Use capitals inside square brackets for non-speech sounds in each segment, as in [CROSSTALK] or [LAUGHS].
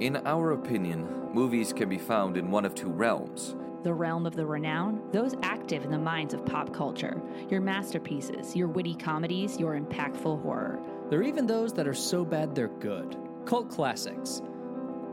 In our opinion, movies can be found in one of two realms. The realm of the renowned, those active in the minds of pop culture. Your masterpieces, your witty comedies, your impactful horror. There are even those that are so bad they're good. Cult classics.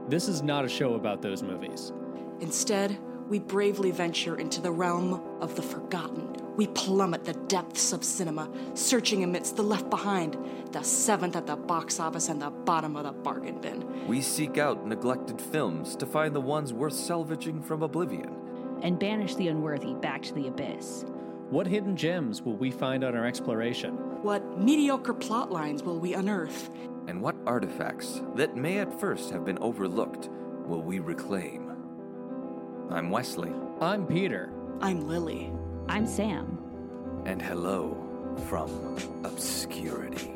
This is not a show about those movies. Instead, we bravely venture into the realm of the forgotten. We plummet the depths of cinema, searching amidst the left behind, the seventh at the box office and the bottom of the bargain bin. We seek out neglected films to find the ones worth salvaging from oblivion. And banish the unworthy back to the abyss. What hidden gems will we find on our exploration? What mediocre plot lines will we unearth? And what artifacts that may at first have been overlooked will we reclaim? I'm Wesley. I'm Peter. I'm Lily. I'm Sam. And hello from obscurity.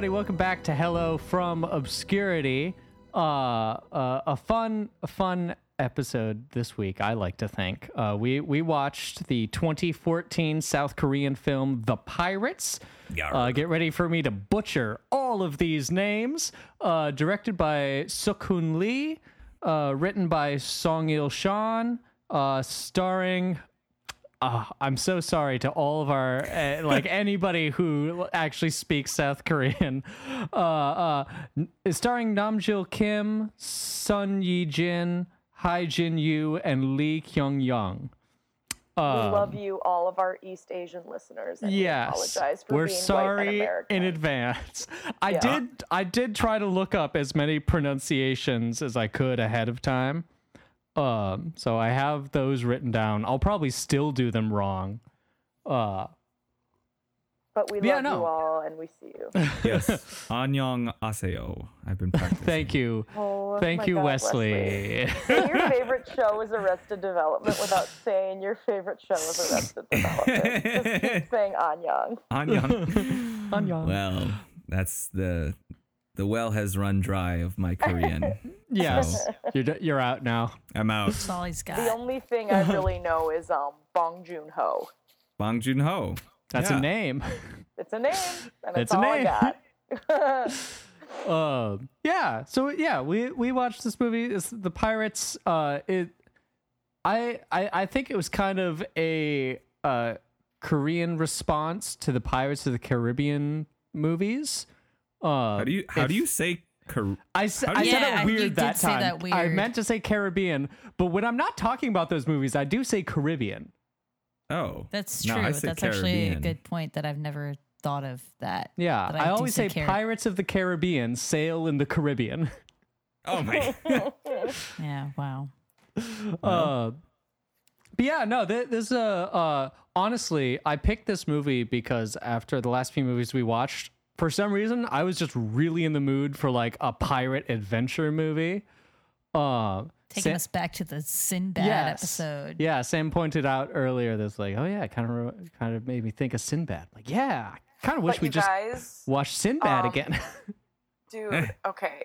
Everybody. Welcome back to Hello from Obscurity. Uh, uh, a fun, a fun episode this week. I like to think. Uh, we we watched the 2014 South Korean film The Pirates. Uh, get ready for me to butcher all of these names. Uh, directed by Sukhoon Lee. Uh, written by Song Il Shan. Uh, starring uh, I'm so sorry to all of our uh, like [LAUGHS] anybody who actually speaks South Korean. Uh, uh, starring Namjil Kim, Sun Yi Jin, Hai Jin Yu, and Lee Kyung Young. we love you, all of our East Asian listeners. And we Yes, apologize for we're being sorry in advance. I Yeah. did I did try to look up as many pronunciations as I could ahead of time. Um, so I have those written down. I'll probably still do them wrong. Uh, But we love Yeah, no. you all, and we see you. [LAUGHS] Yes. Annyeong aseo. I've been practicing. Thank you. Oh, Thank you, God, Wesley. Say your favorite show is Arrested Development without saying your favorite show is Arrested Development. Just keep [LAUGHS] saying Anyang. Annyeong. [LAUGHS] Annyeong. well, that's the the well has run dry of my Korean. [LAUGHS] yes, [LAUGHS] you're, d- you're out now. I'm out. That's all he's got. The only thing I [LAUGHS] really know is um Bong Joon Ho. Bong Joon Ho. That's Yeah. a name. It's a name, and It's that's a name. I got. Uh, yeah. So yeah, we we watched this movie. It's the Pirates. Uh, it. I, I I think it was kind of a uh Korean response to the Pirates of the Caribbean movies. Uh, How do you how if- do you say Kor- I, s- How I you- said Yeah, it weird that time. that I meant to say Caribbean, but when I'm not talking about those movies, I do say Caribbean. Oh. That's true. I say That's actually a good point that I've never thought of that. Yeah, But I, do always say Car- Pirates of the Caribbean sail in the Caribbean. Oh my. [LAUGHS] [LAUGHS] Yeah, wow. Uh, but yeah, no, th- this uh, uh, honestly, I picked this movie because after the last few movies we watched, for some reason, I was just really in the mood for like a pirate adventure movie. Uh, Taking Sa- us back to the Sinbad Yes. episode. Yeah, Sam pointed out earlier this like, oh yeah, kind of kind of made me think of Sinbad. Like, yeah, I kind of wish but we you just guys, watched Sinbad um, again. [LAUGHS] dude, okay,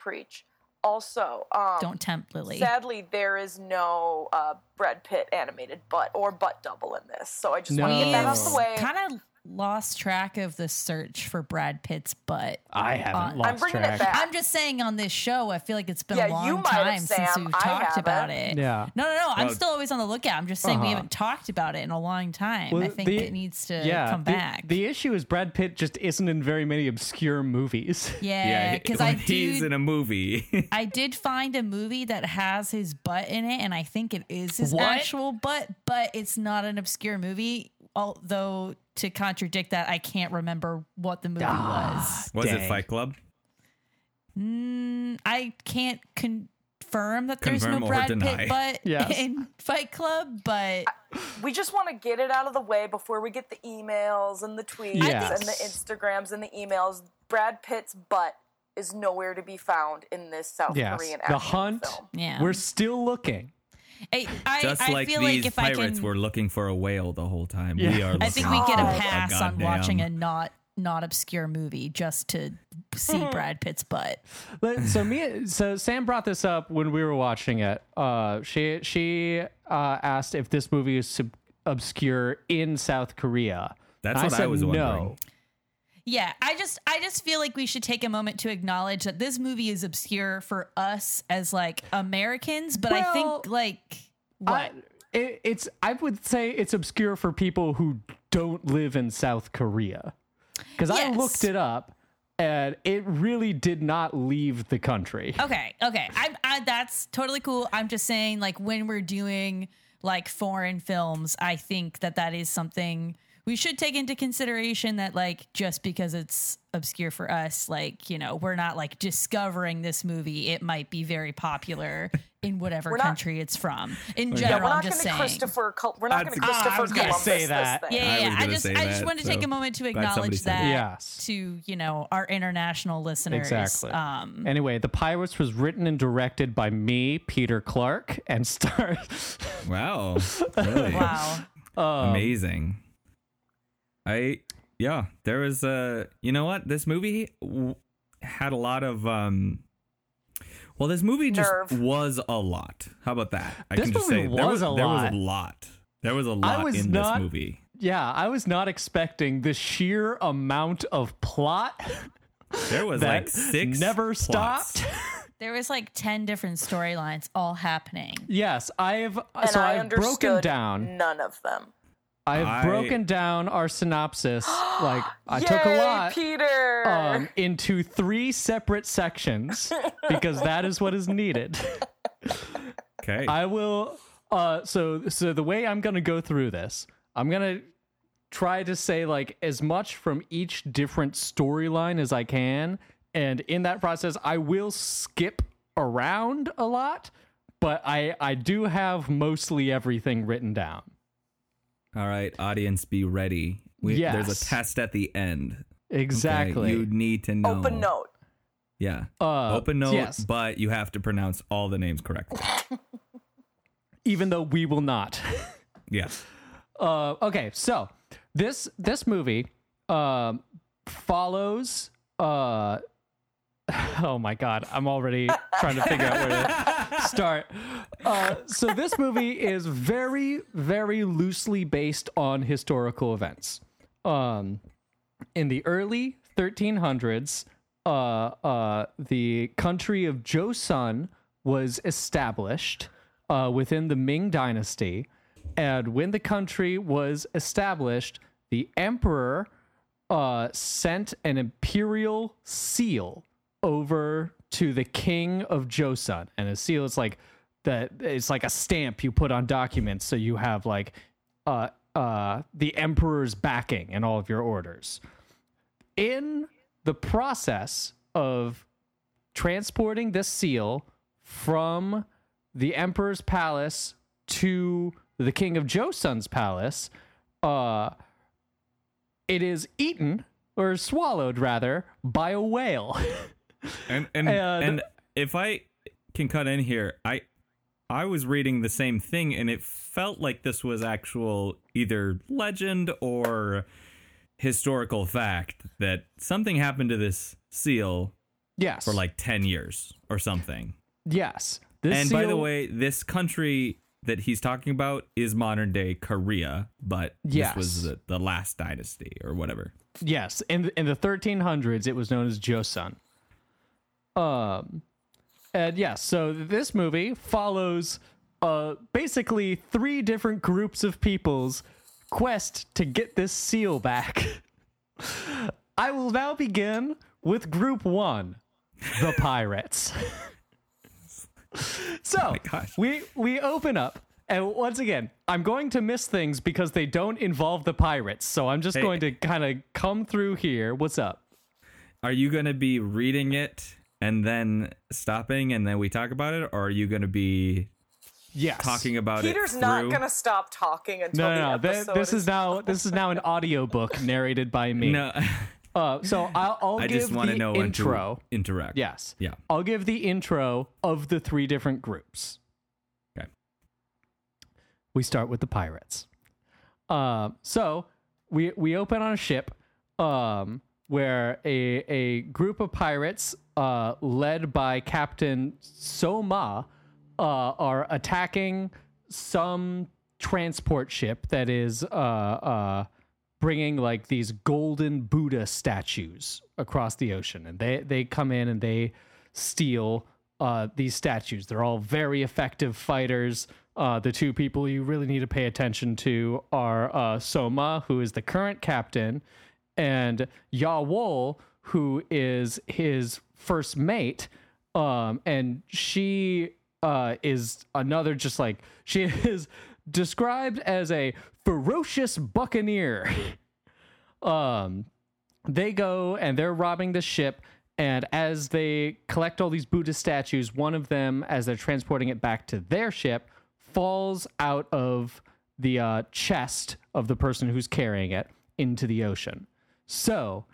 preach. Also, um, Don't tempt Lily. Sadly, there is no uh, Brad Pitt animated butt or butt double in this, so I just want to get that out of the way. Kind of lost track of the search for Brad Pitt's butt. I haven't uh, lost I'm bringing track. it back. I'm just saying on this show, I feel like it's been Yeah, a long you might have, time since Sam. we've I talked about haven't. it. Yeah. No, no, no. I'm Well- still always on the lookout. I'm just saying we Uh-huh. haven't talked about it in a long time. I think the- it needs to yeah, come back. The issue is Brad Pitt just isn't in very many obscure movies. [LAUGHS] yeah, because I when he's do. in a movie. [LAUGHS] I did find a movie that has his butt in it, and I think it is his What? actual butt, but it's not an obscure movie. Although to contradict that, I can't remember what the movie was. Was Dang. it Fight Club? Mm, I can't confirm that there's Confirm no Brad deny. Pitt butt [LAUGHS] Yes. in Fight Club, but we just want to get it out of the way before we get the emails and the tweets Yes. and the Instagrams and the emails. Brad Pitt's butt is nowhere to be found in this South Yes, Korean the hunt. film. Yeah. we're still looking. I, I, Just I like feel these like if I pirates can, were looking for a whale the whole time. Yeah. We are. I think we get a for pass on goddamn- watching a not not obscure movie just to see Mm-hmm. Brad Pitt's butt. But- so me so Sam brought this up when we were watching it. Uh, she she uh, asked if this movie is sub- obscure in South Korea. That's And what I said was no. Yeah, I just I just feel like we should take a moment to acknowledge that this movie is obscure for us as like Americans, but I think like what? I, it, it's I would say it's obscure for people who don't live in South Korea because I looked it up and it really did not leave the country. Okay, okay. I, I that's totally cool. I'm just saying, like when we're doing like foreign films, I think that that is something we should take into consideration. That like just because it's obscure for us, like you know, we're not like discovering this movie. It might be very popular in whatever We're not- country it's from. In general Yeah, general, we're I'm not just going to saying. Christopher. Col- we're not going to I Christopher was gonna Columbus say this that. thing. Yeah, I yeah, yeah. I, gonna just I just that, wanted to take a moment to acknowledge said that. Yes. to you know our international listeners. Exactly. Um, Anyway, The Pirates was written and directed by me, Peter Clark, and [LAUGHS] stars. Wow. [LAUGHS] Really? wow. Um, Amazing. I yeah, there was a you know what this movie w- had a lot of um. Well, this movie just Nerve. was a lot. How about that? I This can just movie say there was was a there was a lot. There was a lot was in not- this movie. Yeah, I was not expecting the sheer amount of plot There was that like six never plots. stopped. There was like 10 different storylines all happening. yes, I've And so I I've broken down. none of them. I've I- broken down our synopsis. [GASPS] like I Yay, took a lot Peter. um, into three separate sections [LAUGHS] because that is what is needed. Okay. I will. Uh, so so the way I'm gonna go through this, I'm gonna try to say like as much from each different storyline as I can, and in that process, I will skip around a lot, but I I do have mostly everything written down. All right, audience, be ready. We, There's a test at the end. okay? Exactly. You need to know. Open note. Yeah. Uh, Open note, yes. but you have to pronounce all the names correctly. [LAUGHS] Even though we will not. [LAUGHS] yes. Uh, okay, so this this movie um, follows. Uh, [LAUGHS] oh my god, I'm already trying to figure out where to start. Uh, so this movie is very, very loosely based on historical events. Um, in the early 1300s, uh, uh, the country of Joseon was established uh, within the Ming Dynasty. And when the country was established, the emperor uh, sent an imperial seal over to the king of Joseon. And a seal is like that it's like a stamp you put on documents so you have like uh uh the emperor's backing in all of your orders. In the process of transporting this seal from the emperor's palace to the king of Joseon's palace, uh it is eaten or swallowed rather by a whale. [LAUGHS] And and uh, And- and if I can cut in here, I I was reading the same thing and it felt like this was actual either legend or historical fact that something happened to this seal yes. for like 10 years or something. yes. This and by the way, this country that he's talking about is modern day Korea, but Yes. this was the, the last dynasty or whatever. Yes, in the, in the 1300s, it was known as Joseon. Um, and yes, so this movie follows uh basically three different groups of people's quest to get this seal back. [LAUGHS] I will now begin with Group One, the [LAUGHS] pirates. [LAUGHS] so gosh. we we open up. And once again, I'm going to miss things because they don't involve the pirates. So I'm just Hey. going to kind of come through here. What's up? Are you going to be reading it and then stopping and then we talk about it or are you going to be Yes. talking about Peter's it Peter's not going to stop talking until No, the no, no. Th- episode this is now this is now an audiobook [LAUGHS] narrated by me. No. [LAUGHS] Uh, so I'll, I'll I give just want the to know when to intro. interact. Yes. Yeah. I'll give the intro of the three different groups. Okay. we start with the pirates. Um, so we we open on a ship um, where a a group of pirates, uh, led by Captain Soma, uh, are attacking some transport ship that is uh, uh, bringing like these golden Buddha statues across the ocean, and they they come in and they steal uh, these statues. They're all very effective fighters. Uh, the two people you really need to pay attention to are Soma, who is the current captain, and Yawol, who is his first mate. Um, and she uh, is another, just like she [LAUGHS] is described as a ferocious buccaneer. [LAUGHS] um, they go and they're robbing the ship. And as they collect all these Buddha statues, one of them, as they're transporting it back to their ship, falls out of the uh, chest of the person who's carrying it into the ocean. So,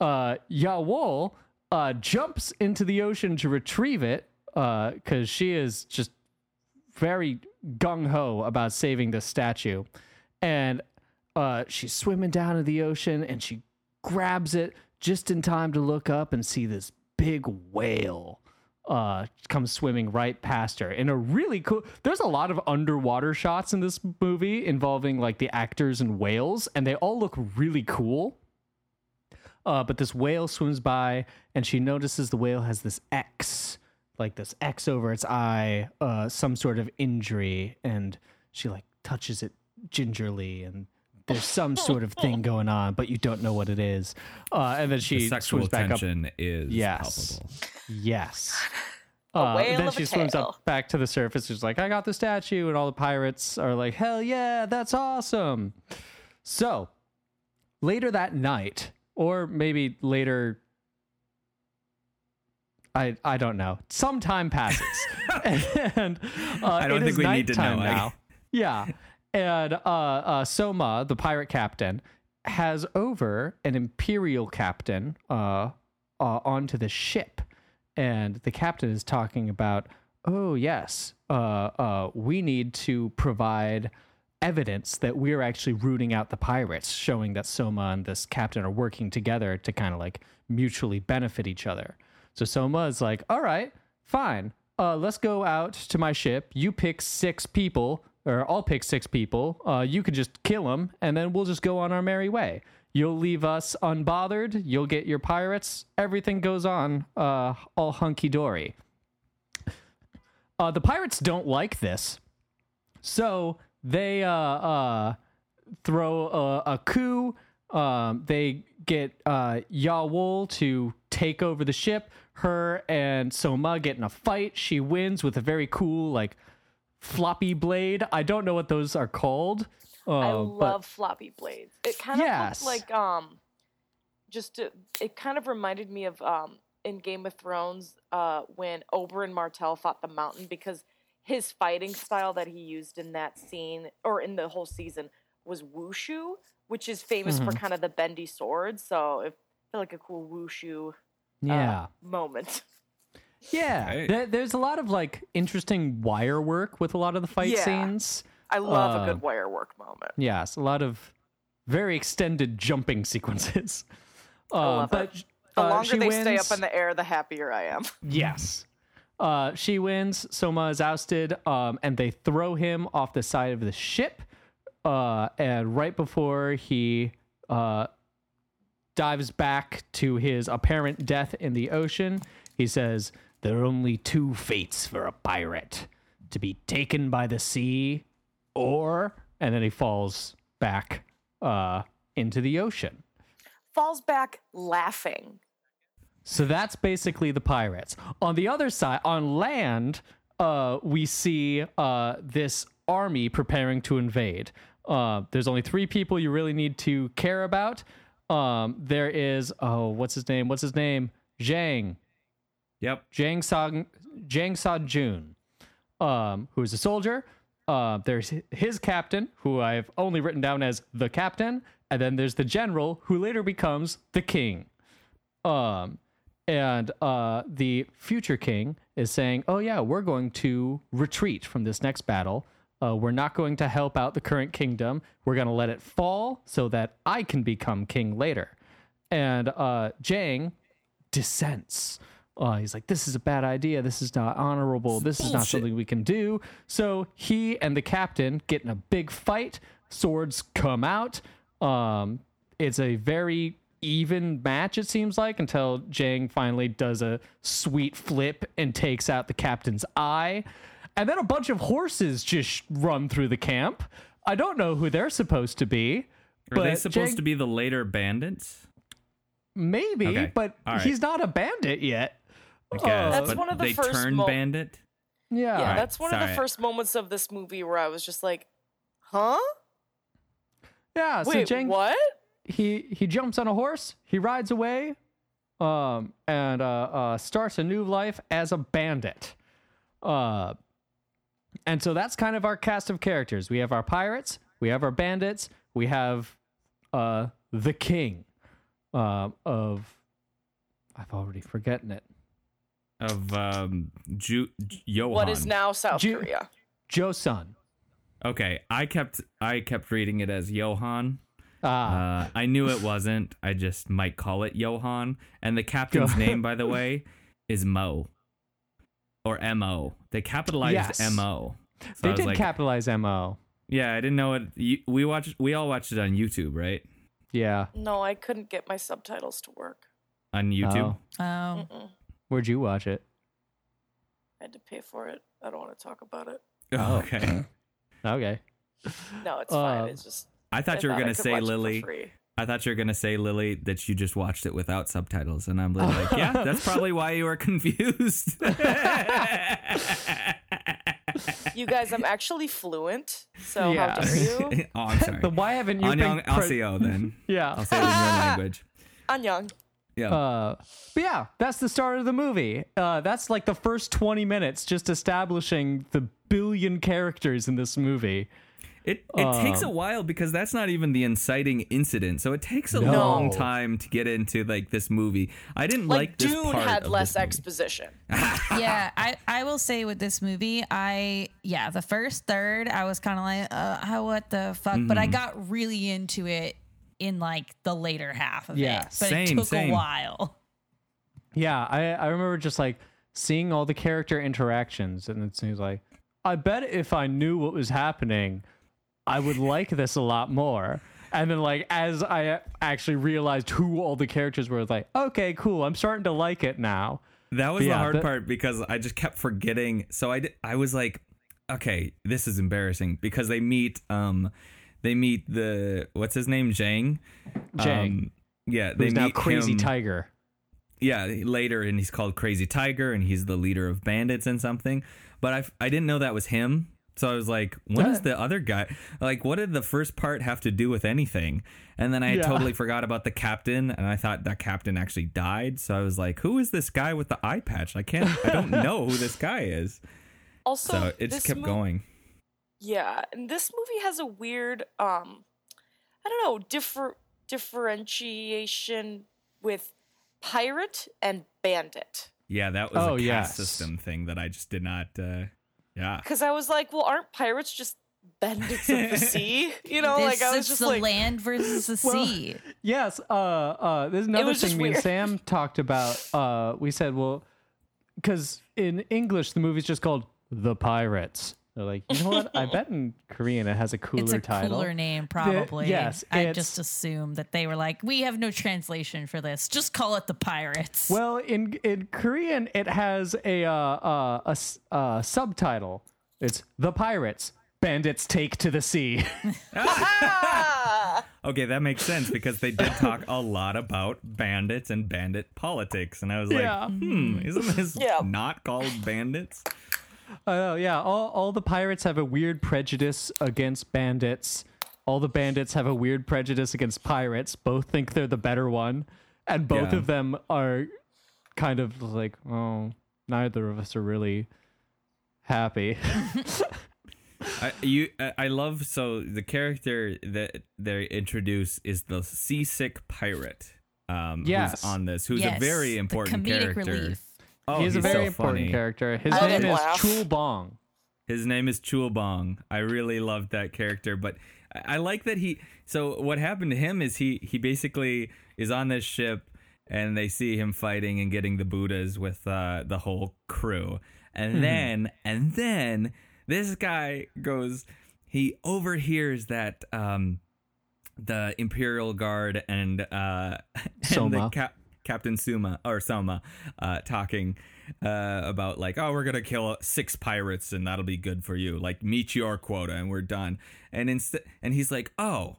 uh, Yawol uh, jumps into the ocean to retrieve it because she is just very gung ho about saving this statue. And uh, she's swimming down in the ocean and she grabs it just in time to look up and see this big whale uh come swimming right past her in a really cool there's a lot of underwater shots in this movie involving like the actors and whales and they all look really cool uh but this whale swims by and she notices the whale has this x like this x over its eye uh some sort of injury and she like touches it gingerly and there's some sort of thing [LAUGHS] going on but you don't know what it is uh and then she The sexual swims back up tension is Yes. palpable. Yes. [LAUGHS] A Uh, whale then of a she swims tail. up back to the surface. She's like, I got the statue. And all the pirates are like, hell yeah, that's awesome. So later that night, or maybe later, I, I don't know. Some time passes. [LAUGHS] and uh, I don't think we need to know. Now. Yeah. And uh, uh, Soma, the pirate captain, has over an imperial captain uh, uh, onto the ship. And the captain is talking about, oh, yes, uh, uh, we need to provide evidence that we're actually rooting out the pirates, showing that Soma and this captain are working together to kind of like mutually benefit each other. So Soma is like, all right, fine. Uh, let's go out to my ship. You pick six people, or I'll pick six people. Uh, you can just kill them, and then we'll just go on our merry way. You'll leave us unbothered. You'll get your pirates. Everything goes on uh, all hunky dory. Uh, the pirates don't like this, so they uh, uh, throw a, a coup. Um, they get uh, Yawol to take over the ship. Her and Soma get in a fight. She wins with a very cool, like, floppy blade. I don't know what those are called. Uh, I but- love floppy blades. It kind of Yes. looked like um, just to, it kind of reminded me of um in Game of Thrones uh when Oberyn Martell fought the Mountain because his fighting style that he used in that scene or in the whole season was wushu, which is famous Mm-hmm. for kind of the bendy sword. So it felt like a cool wushu uh, yeah. moment. Yeah, Right. there, there's a lot of like interesting wire work with a lot of the fight Yeah. scenes. I love Uh, a good wire work moment. Yes, a lot of very extended jumping [LAUGHS] sequences. Uh, love but it. The uh, longer she they stay up in the air, the happier I am. Yes. Uh, she wins. Soma is ousted, um, and they throw him off the side of the ship. Uh, and right before he uh, dives back to his apparent death in the ocean, he says, There are only two fates for a pirate to be taken by the sea, or. And then he falls back uh, into the ocean. Falls back laughing. So that's basically the pirates. On the other side, on land, uh, we see uh, this army preparing to invade. Uh, there's only three people you really need to care about. Um, there is oh, what's his name? What's his name? Jang. Yep. Jang Sa Jang Sa Jun, um, who is a soldier. Uh, there's his captain, who I've only written down as the captain, and then there's the general, who later becomes the king. Um, and uh, the future king is saying, "Oh yeah, we're going to retreat from this next battle. Uh, we're not going to help out the current kingdom. We're going to let it fall so that I can become king later. And uh, Jang dissents. Uh, he's like, this is a bad idea. This is not honorable. This is not something we can do. So he and the captain get in a big fight. Swords come out. Um, it's a very even match, it seems like, until Jang finally does a sweet flip and takes out the captain's eye. And then a bunch of horses just run through the camp. I don't know who they're supposed to be. Are they supposed Jang- to be the later bandits? Maybe, Okay. but All right. he's not a bandit yet. I guess. That's but one of the they first turn mo- bandit. Yeah. Yeah, Right, that's one of the first moments of this movie where I was just like, huh? Yeah. So Wait, Jang, what? He he jumps on a horse, he rides away, um, and uh, uh, starts a new life as a bandit. Uh, and so that's kind of our cast of characters. We have our pirates, we have our bandits, we have uh, the king uh, of. I've already forgotten it. of um Ju- J- Johan. What is now South Ju- Korea? Joseon. Okay, I kept I kept reading it as Johan. Ah, Uh, I knew it wasn't. I just might call it Johan. And the captain's Go- name, by the [LAUGHS] way, is Mo or Mo. They capitalized Yes. Mo. So they did like, capitalize mo. Yeah, I didn't know it. You, we watched. We all watched it on YouTube, right? Yeah. No, I couldn't get my subtitles to work. On YouTube. Oh. Oh, Where'd you watch it? I had to pay for it. I don't want to talk about it. Oh. [LAUGHS] Okay. [LAUGHS] Okay. No, it's Uh, fine. It's just. I thought you were gonna say watch it for Lily. I thought you were gonna say Lily that you just watched it without subtitles, and I'm like, yeah, that's [LAUGHS] probably why you were confused. You guys, I'm actually fluent. So Yeah. how dare you? [LAUGHS] oh, I'm sorry. Then why haven't you Anyang been pre- Asio, then. [LAUGHS] Yeah. I'll say it in your language. Anyang. Yeah. Uh, but yeah, that's the start of the movie. Uh, that's like the first 20 minutes just establishing the billion characters in this movie. It it takes a Um, while because that's not even the inciting incident. So it takes a No. long time to get into like this movie. I didn't like, Like, this Dune part had of less this exposition. [LAUGHS] yeah. I, I will say with this movie, I yeah, the first third, I was kind of like, uh, how what the fuck? But Mm-hmm. I got really into it in like the later half of Yeah, it. But same, it took same. a while. Yeah, I, I remember just like seeing all the character interactions, and it seems like, I bet if I knew what was happening, I would like this a lot more. And then, like, as I actually realized who all the characters were, it's like, okay, cool, I'm starting to like it now. That was the hard that- part because I just kept forgetting. So I did, I was like, okay, this is embarrassing because they meet um they meet the what's his name Jang. Jang. Um, yeah, they Who's now meet Crazy him- Tiger. yeah later and he's called crazy tiger and he's the leader of bandits and something but i i didn't know that was him so i was like what is the other guy like what did the first part have to do with anything and then i Yeah. totally forgot about the captain and i thought that captain actually died so i was like who is this guy with the eye patch i can't i don't [LAUGHS] know who this guy is Also, so it just kept mo- going Yeah, and this movie has a weird, um, I don't know, differ differentiation with pirate and bandit. yeah that was Oh, a caste yes. system thing that i just did not uh yeah Because I was like, well, aren't pirates just bandits of the [LAUGHS] sea? You know, This like I was is just the like, land versus the [LAUGHS] Well, sea. Yes, uh, uh, there's another thing me and. Sam [LAUGHS] talked about. Uh, we said, well, because in English the movie's just called The Pirates. They're like, you know what? I [LAUGHS] bet in Korean it has a cooler It's a title. cooler name, probably. yes, I just assume that they were like, we have no translation for this. Just call it the Pirates. Well, in in Korean it has a uh, uh, a s- uh, subtitle. It's The Pirates. Bandits take to the sea. [LAUGHS] [LAUGHS] Okay, that makes sense because they did talk a lot about bandits and bandit politics, and I was like, Yeah. "Hmm, isn't this Yeah. not called bandits?" [LAUGHS] Oh yeah, all all the pirates have a weird prejudice against bandits. All the bandits have a weird prejudice against pirates. Both think they're the better one, and both Yeah. of them are kind of like, oh, neither of us are really happy. [LAUGHS] I, you, I I love so the character that they introduce is the seasick pirate. Um, Yes. who's on this? Who's Yes, a very the important comedic character. relief. Oh, he's, a very so important funny. character. His I name is laugh. Chul Bong. His name is Chul Bong. I really loved that character, but I I like that he. So what happened to him is he he basically is on this ship, and they see him fighting and getting the Buddhas with uh, the whole crew, and then and then this guy goes. He overhears that um, the Imperial Guard and uh, [LAUGHS] and the Soma. Cap- Captain Suma or Soma uh, talking uh, about like, oh, we're gonna kill six pirates and that'll be good for you. Like, meet your quota and we're done. And instead, and he's like, oh,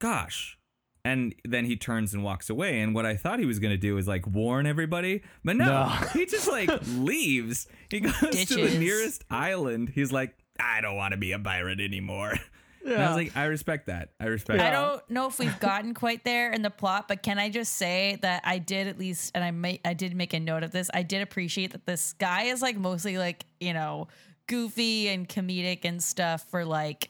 gosh. And then he turns and walks away. And what I thought he was gonna do is like warn everybody, but no, No. [LAUGHS] he just like [LAUGHS] leaves. He goes to the nearest island. He's like, I don't want to be a pirate anymore. [LAUGHS] And I was like, I respect that. I respect. That. I that. don't know if we've gotten quite there in the plot, but can I just say that I did at least, and I may, I did make a note of this. I did appreciate that this guy is like mostly like you know goofy and comedic and stuff for like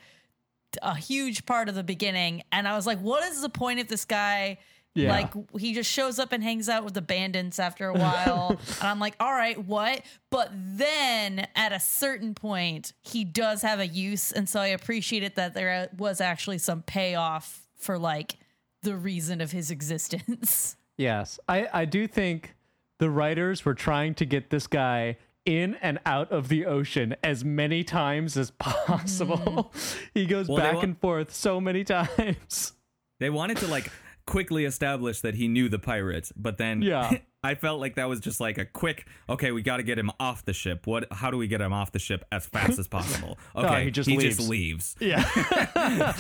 a huge part of the beginning, and I was like, what is the point of this guy? Yeah. Like he just shows up and hangs out with the bandits after a while, [LAUGHS] and I'm like, all right, what? But then at a certain point, he does have a use, and so I appreciated that there was actually some payoff for like the reason of his existence. [LAUGHS] Yes, I, I do think the writers were trying to get this guy in and out of the ocean as many times as possible. Mm. [LAUGHS] he goes Well, back wa- and forth so many times. They wanted to like quickly established that he knew the pirates, but then Yeah. [LAUGHS] I felt like that was just like a quick. Okay, we got to get him off the ship. What? How do we get him off the ship as fast as possible? [LAUGHS] Okay, he just he leaves. just leaves. Yeah. [LAUGHS]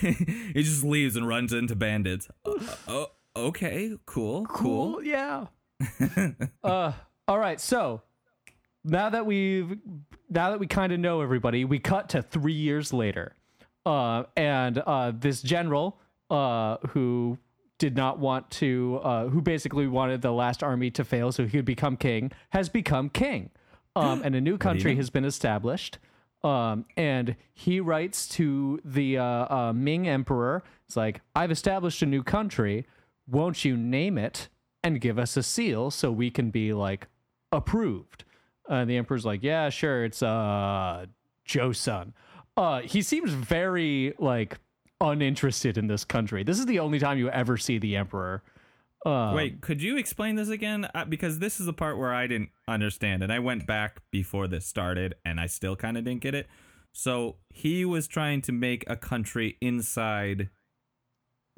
he just leaves and runs into bandits. Oh, okay, cool, cool. Cool. Yeah. uh, all right. So now that we've now that we kind of know everybody, we cut to three years later, uh, and uh, this general uh, who did not want to, uh, who basically wanted the last army to fail so he could become king, has become king, um, and a new [GASPS] country has been established. Um, and he writes to the uh, uh, Ming emperor. It's like, I've established a new country. Won't you name it and give us a seal so we can be like approved? And the emperor's like, Yeah, sure. It's uh, Joseon. Uh, he seems very like uninterested in this country. This is the only time you ever see the emperor. Um, Wait, could you explain this again? Uh, because this is the part where I didn't understand, and I went back before this started, and I still kind of didn't get it. So he was trying to make a country inside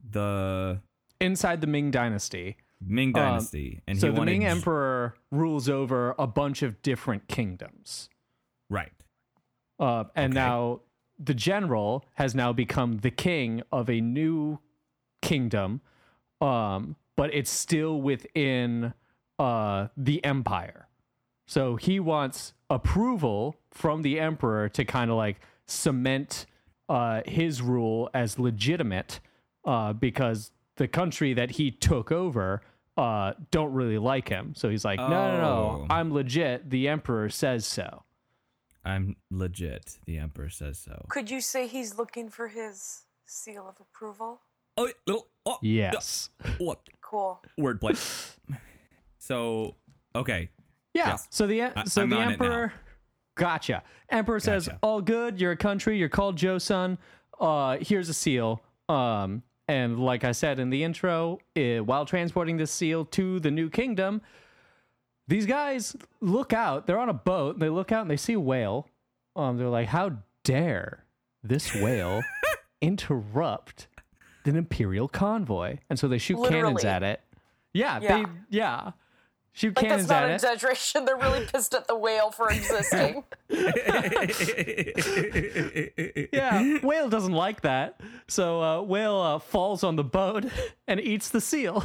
the inside the Ming dynasty. Ming Um, Dynasty, and so he the Ming emperor rules over a bunch of different kingdoms. right. Uh, and Okay. now the general has now become the king of a new kingdom, um, but it's still within uh, the empire. So he wants approval from the emperor to kind of like cement uh, his rule as legitimate uh, because the country that he took over uh, don't really like him. So he's like, no, no, no, Oh. I'm legit. The emperor says so. I'm legit. The emperor says so. Could you say he's looking for his seal of approval? Oh, oh, oh Yes. what Cool. wordplay? So okay, Yeah. Yes. So the so I'm the on it now. emperor, gotcha. Emperor says, "All good. You're a country. You're called Joseon. Uh, here's a seal. Um, and like I said in the intro, eh, while transporting this seal to the new kingdom, these guys look out. They're on a boat. They look out and they see a whale. Um, they're like, "How dare this whale [LAUGHS] interrupt an imperial convoy?" And so they shoot cannons at it. Yeah, Yeah. they yeah. Shoot Like cannons that's not an it. exaggeration. They're really pissed at the whale for existing. [LAUGHS] Yeah, whale doesn't like that. So uh, whale uh, falls on the boat [LAUGHS] and eats the seal.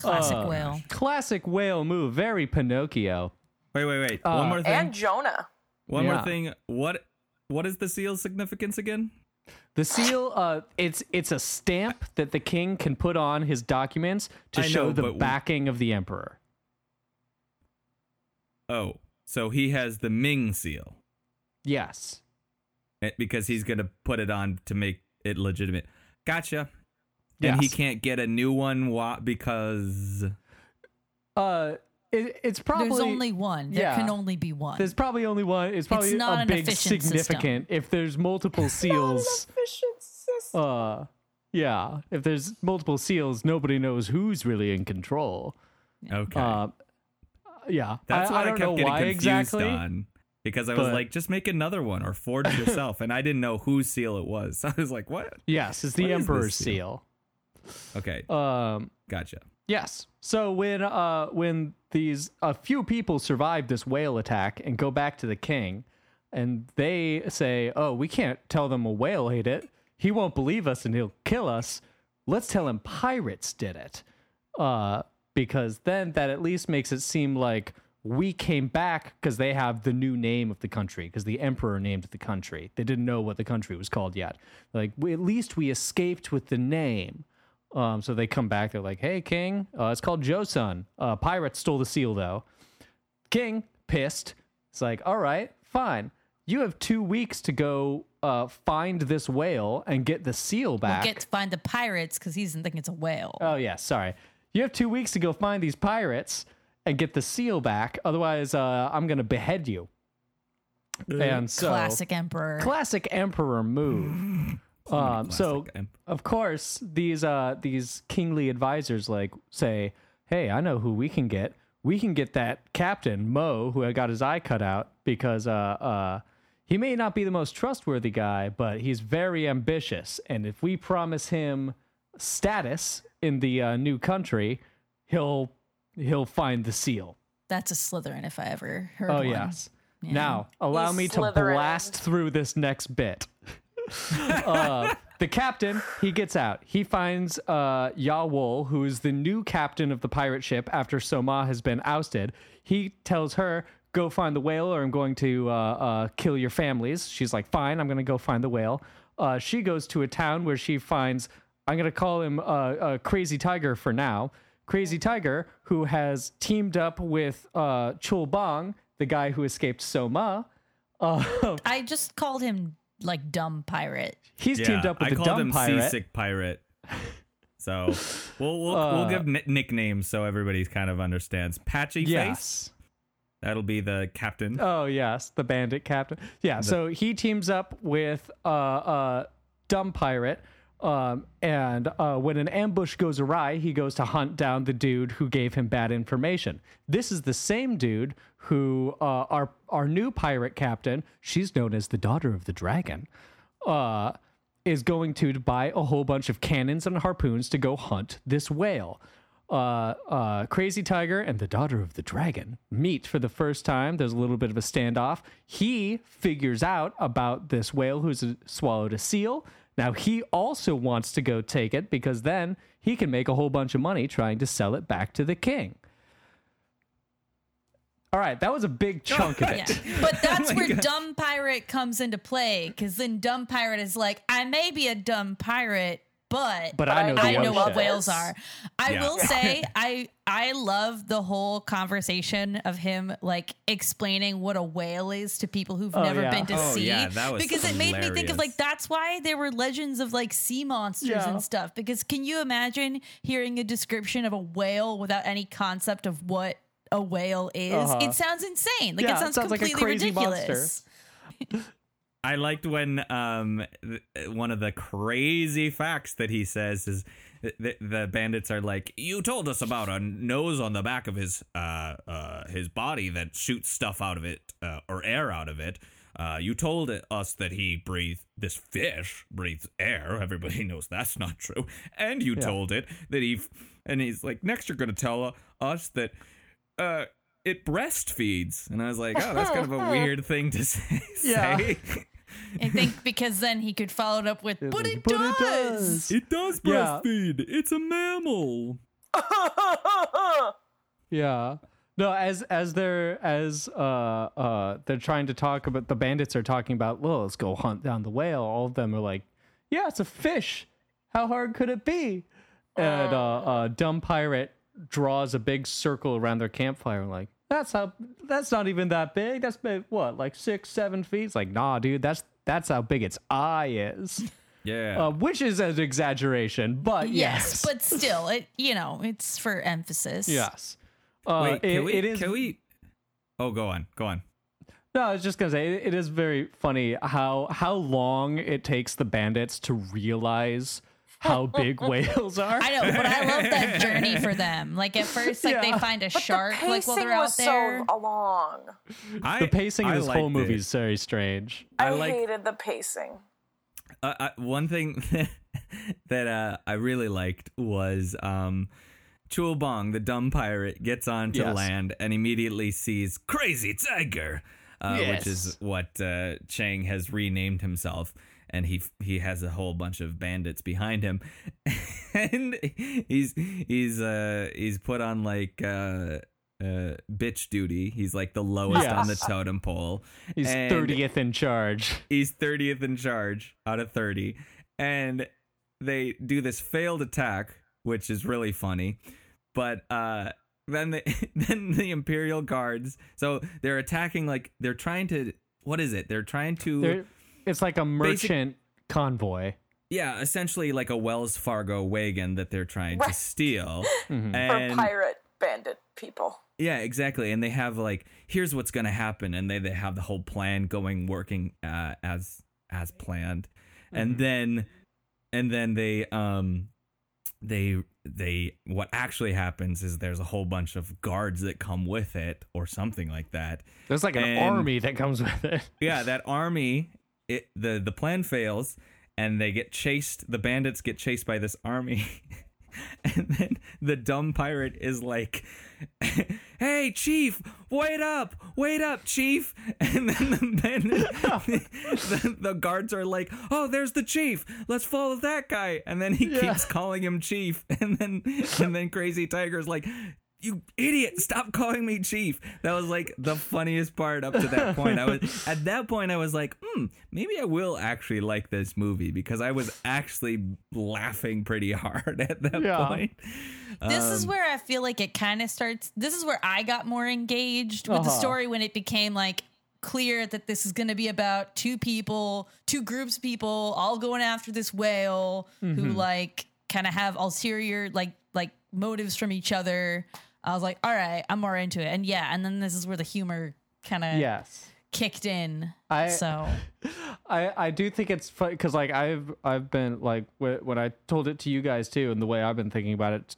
Classic Uh, whale. Classic whale move. Very Pinocchio. wait, wait, wait. Uh, One more thing. and Jonah. One Yeah. more thing. What what is the seal's significance again? The seal, uh, it's it's a stamp that the king can put on his documents to I show know, the but w- backing of the emperor. Oh, so he has the Ming seal Yes. eh, because he's gonna put it on to make it legitimate. Gotcha. And he can't get a new one wa- because Uh, it, it's probably There's only one. There yeah. can only be one. There's probably only one. It's probably not a an big efficient system. significant. If there's multiple seals, Efficient system. uh, yeah. If there's multiple seals, nobody knows who's really in control. Okay. Uh, yeah, That's I, what I I, don't kept know getting why confused exactly. on. Because I was but- like, just make another one or forge it yourself. and I didn't know whose seal it was. [LAUGHS] I was like, what? Yes, it's the What is this Emperor's seal? seal. Okay. Um, Gotcha. Yes. So when uh when these a few people survive this whale attack and go back to the king, and they say, "Oh, we can't tell them a whale ate it. He won't believe us and he'll kill us. Let's tell him pirates did it." Uh, because then that at least makes it seem like we came back because they have the new name of the country because the emperor named the country. They didn't know what the country was called yet. Like we, at least we escaped with the name. Um, so they come back. They're like, "Hey, King, uh, it's called Joseon. Uh, pirates stole the seal, though." King, pissed, it's like, "All right, fine. You have two weeks to go uh, find this whale and get the seal back." Get to find the pirates because he doesn't think it's a whale. Oh yeah, sorry. You have two weeks to go find these pirates and get the seal back. Otherwise, uh, I'm gonna behead you. And so, Classic emperor. classic emperor move. [LAUGHS] um, so of course these uh these kingly advisors like say, "Hey, I know who we can get. We can get that captain Mo who had got his eye cut out because uh uh." He may not be the most trustworthy guy, but he's very ambitious. And if we promise him status in the uh, new country, he'll he'll find the seal. That's a Slytherin if I ever heard Oh one. yes. Now allow He's me to blast through this next bit. Uh, the captain he gets out. He finds uh, Yawol, who is the new captain of the pirate ship after Soma has been ousted. He tells her, "Go find the whale, or I'm going to uh, uh, kill your families." She's like, "Fine, I'm going to go find the whale." Uh, she goes to a town where she finds. I'm going to call him uh, uh, Crazy Tiger for now. Crazy Tiger, who has teamed up with uh, Chul Bong, the guy who escaped Soma. [LAUGHS] I just called him like dumb pirate. he's Yeah, teamed up with I the called dumb him pirate. Seasick Pirate. [LAUGHS] So we'll we'll, Uh, we'll give ni- nicknames so everybody kind of understands. Patchy Face. That'll be the captain. Oh yes, the bandit captain. Yeah, so he teams up with uh uh dumb pirate. Um, and uh, when an ambush goes awry, he goes to hunt down the dude who gave him bad information. This is the same dude who uh, our our new pirate captain. She's known as the daughter of the dragon. Uh, is going to buy a whole bunch of cannons and harpoons to go hunt this whale. Uh, uh, Crazy Tiger and the daughter of the dragon meet for the first time. There's a little bit of a standoff. He figures out about this whale who's swallowed a seal. Now he also wants to go take it because then he can make a whole bunch of money trying to sell it back to the king. All right, that was a big [LAUGHS] chunk of it. Yeah. But [LAUGHS] that's oh where dumb pirate comes into play because then dumb pirate is like, I may be a dumb pirate, but But I know I know what whales are. I Yeah. will [LAUGHS] say I I love the whole conversation of him like explaining what a whale is to people who've Oh, never yeah. been to Oh, sea. yeah, that was because it made me think of like that's why there were legends of like sea monsters Yeah. and stuff. Because can you imagine hearing a description of a whale without any concept of what a whale is? Uh-huh. It sounds insane. Like Yeah, it it sounds, sounds like a completely crazy monster. ridiculous. [LAUGHS] I liked when um one of the crazy facts that he says is the, the bandits are like, "You told us about a nose on the back of his uh uh his body that shoots stuff out of it uh, or air out of it." Uh, you told us that he breathed this fish breathes air. [LAUGHS] Everybody knows that's not true. And you told it that he, and he's like, next you're going to tell us that uh, it breastfeeds. And I was like, oh, that's kind of a [LAUGHS] weird thing to [LAUGHS] say. Yeah. Say. I think because then he could follow it up with, but it But does. it does. It does Yeah. breastfeed. It's a mammal. [LAUGHS] Yeah. No, as as they're as uh uh they're trying to talk about the bandits are talking about, well, let's go hunt down the whale. All of them are like, Yeah, it's a fish. How hard could it be? And uh uh dumb pirate draws a big circle around their campfire like that's how that's not even that big. That's big what, like six, seven feet? It's like, nah, dude, that's that's how big its eye is. Yeah. Uh, which is an exaggeration, but Yes, yes. but still, it you know, it's for emphasis. Yes. Uh, Wait, can it- we? it is. Can we? Oh, go on. Go on. No, I was just gonna say it, it is very funny how how long it takes the bandits to realize how big [LAUGHS] whales are. I know, but I love that [LAUGHS] journey for them. Like at first, like Yeah. they find a But shark, the like while they're out was there. so long. I, the pacing I of this whole liked movie is very strange. I, I like- hated the pacing. uh, uh, one thing [LAUGHS] that uh, I really liked was um, Chul Bong, the dumb pirate, gets onto Yes. land and immediately sees Crazy Tiger, uh, which is what uh, Jang has renamed himself. And he he has a whole bunch of bandits behind him, [LAUGHS] and he's he's uh he's put on like uh, uh bitch duty. He's like the lowest on the totem pole. He's thirtieth in charge. he's 30th in charge out of 30 and they do this failed attack which is really funny but uh then the [LAUGHS] then the imperial guards so they're attacking like they're trying to what is it they're trying to They're- it's like a merchant convoy. yeah essentially like a wells fargo wagon that they're trying to Right. steal [LAUGHS] Mhm. For and pirate bandit people. Yeah, exactly. And they have like, here's what's gonna happen, and they they have the whole plan going, working uh, as as planned, and then and then they um they they what actually happens is there's a whole bunch of guards that come with it or something like that. There's like an And- army that comes with it. Yeah, that army, it the the plan fails, and they get chased. The bandits get chased by this army, [LAUGHS] and then the dumb pirate is like, [LAUGHS] "Hey, chief, wait up, wait up, chief!" [LAUGHS] And then the the, the guards are like, "Oh, there's the chief. Let's follow that guy." And then he Yeah. keeps calling him chief, and then and then Crazy Tiger's like. You idiot! Stop calling me chief. That was like the funniest part up to that point. I was [LAUGHS] at that point. I was like, hmm, maybe I will actually like this movie because I was actually laughing pretty hard [LAUGHS] at that Yeah. point. This Um, is where I feel like it kind of starts. This is where I got more engaged with the Uh-huh. story when it became like clear that this is going to be about two people, two groups of people, all going after this whale Mm-hmm. who like kind of have ulterior like like motives from each other. I was like, all right, I'm more into it, and yeah, and then this is where the humor kind of Yes. kicked in. I- so [LAUGHS] I, I do think it's fun because like I've I've been like wh- when I told it to you guys too, and the way I've been thinking about it,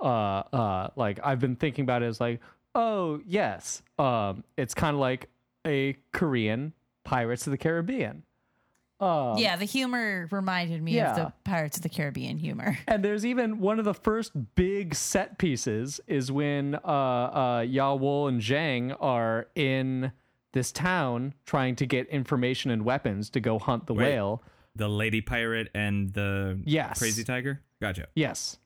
uh, uh, like I've been thinking about it as like, oh yes, um, it's kind of like a Korean Pirates of the Caribbean. Um, yeah, the humor reminded me of the Pirates of the Caribbean humor. [LAUGHS] And there's even one of the first big set pieces is when uh, uh, Yawol and Jang are in this town trying to get information and weapons to go hunt the Wait. whale. the lady pirate and the Yes. crazy tiger. Gotcha. Yes.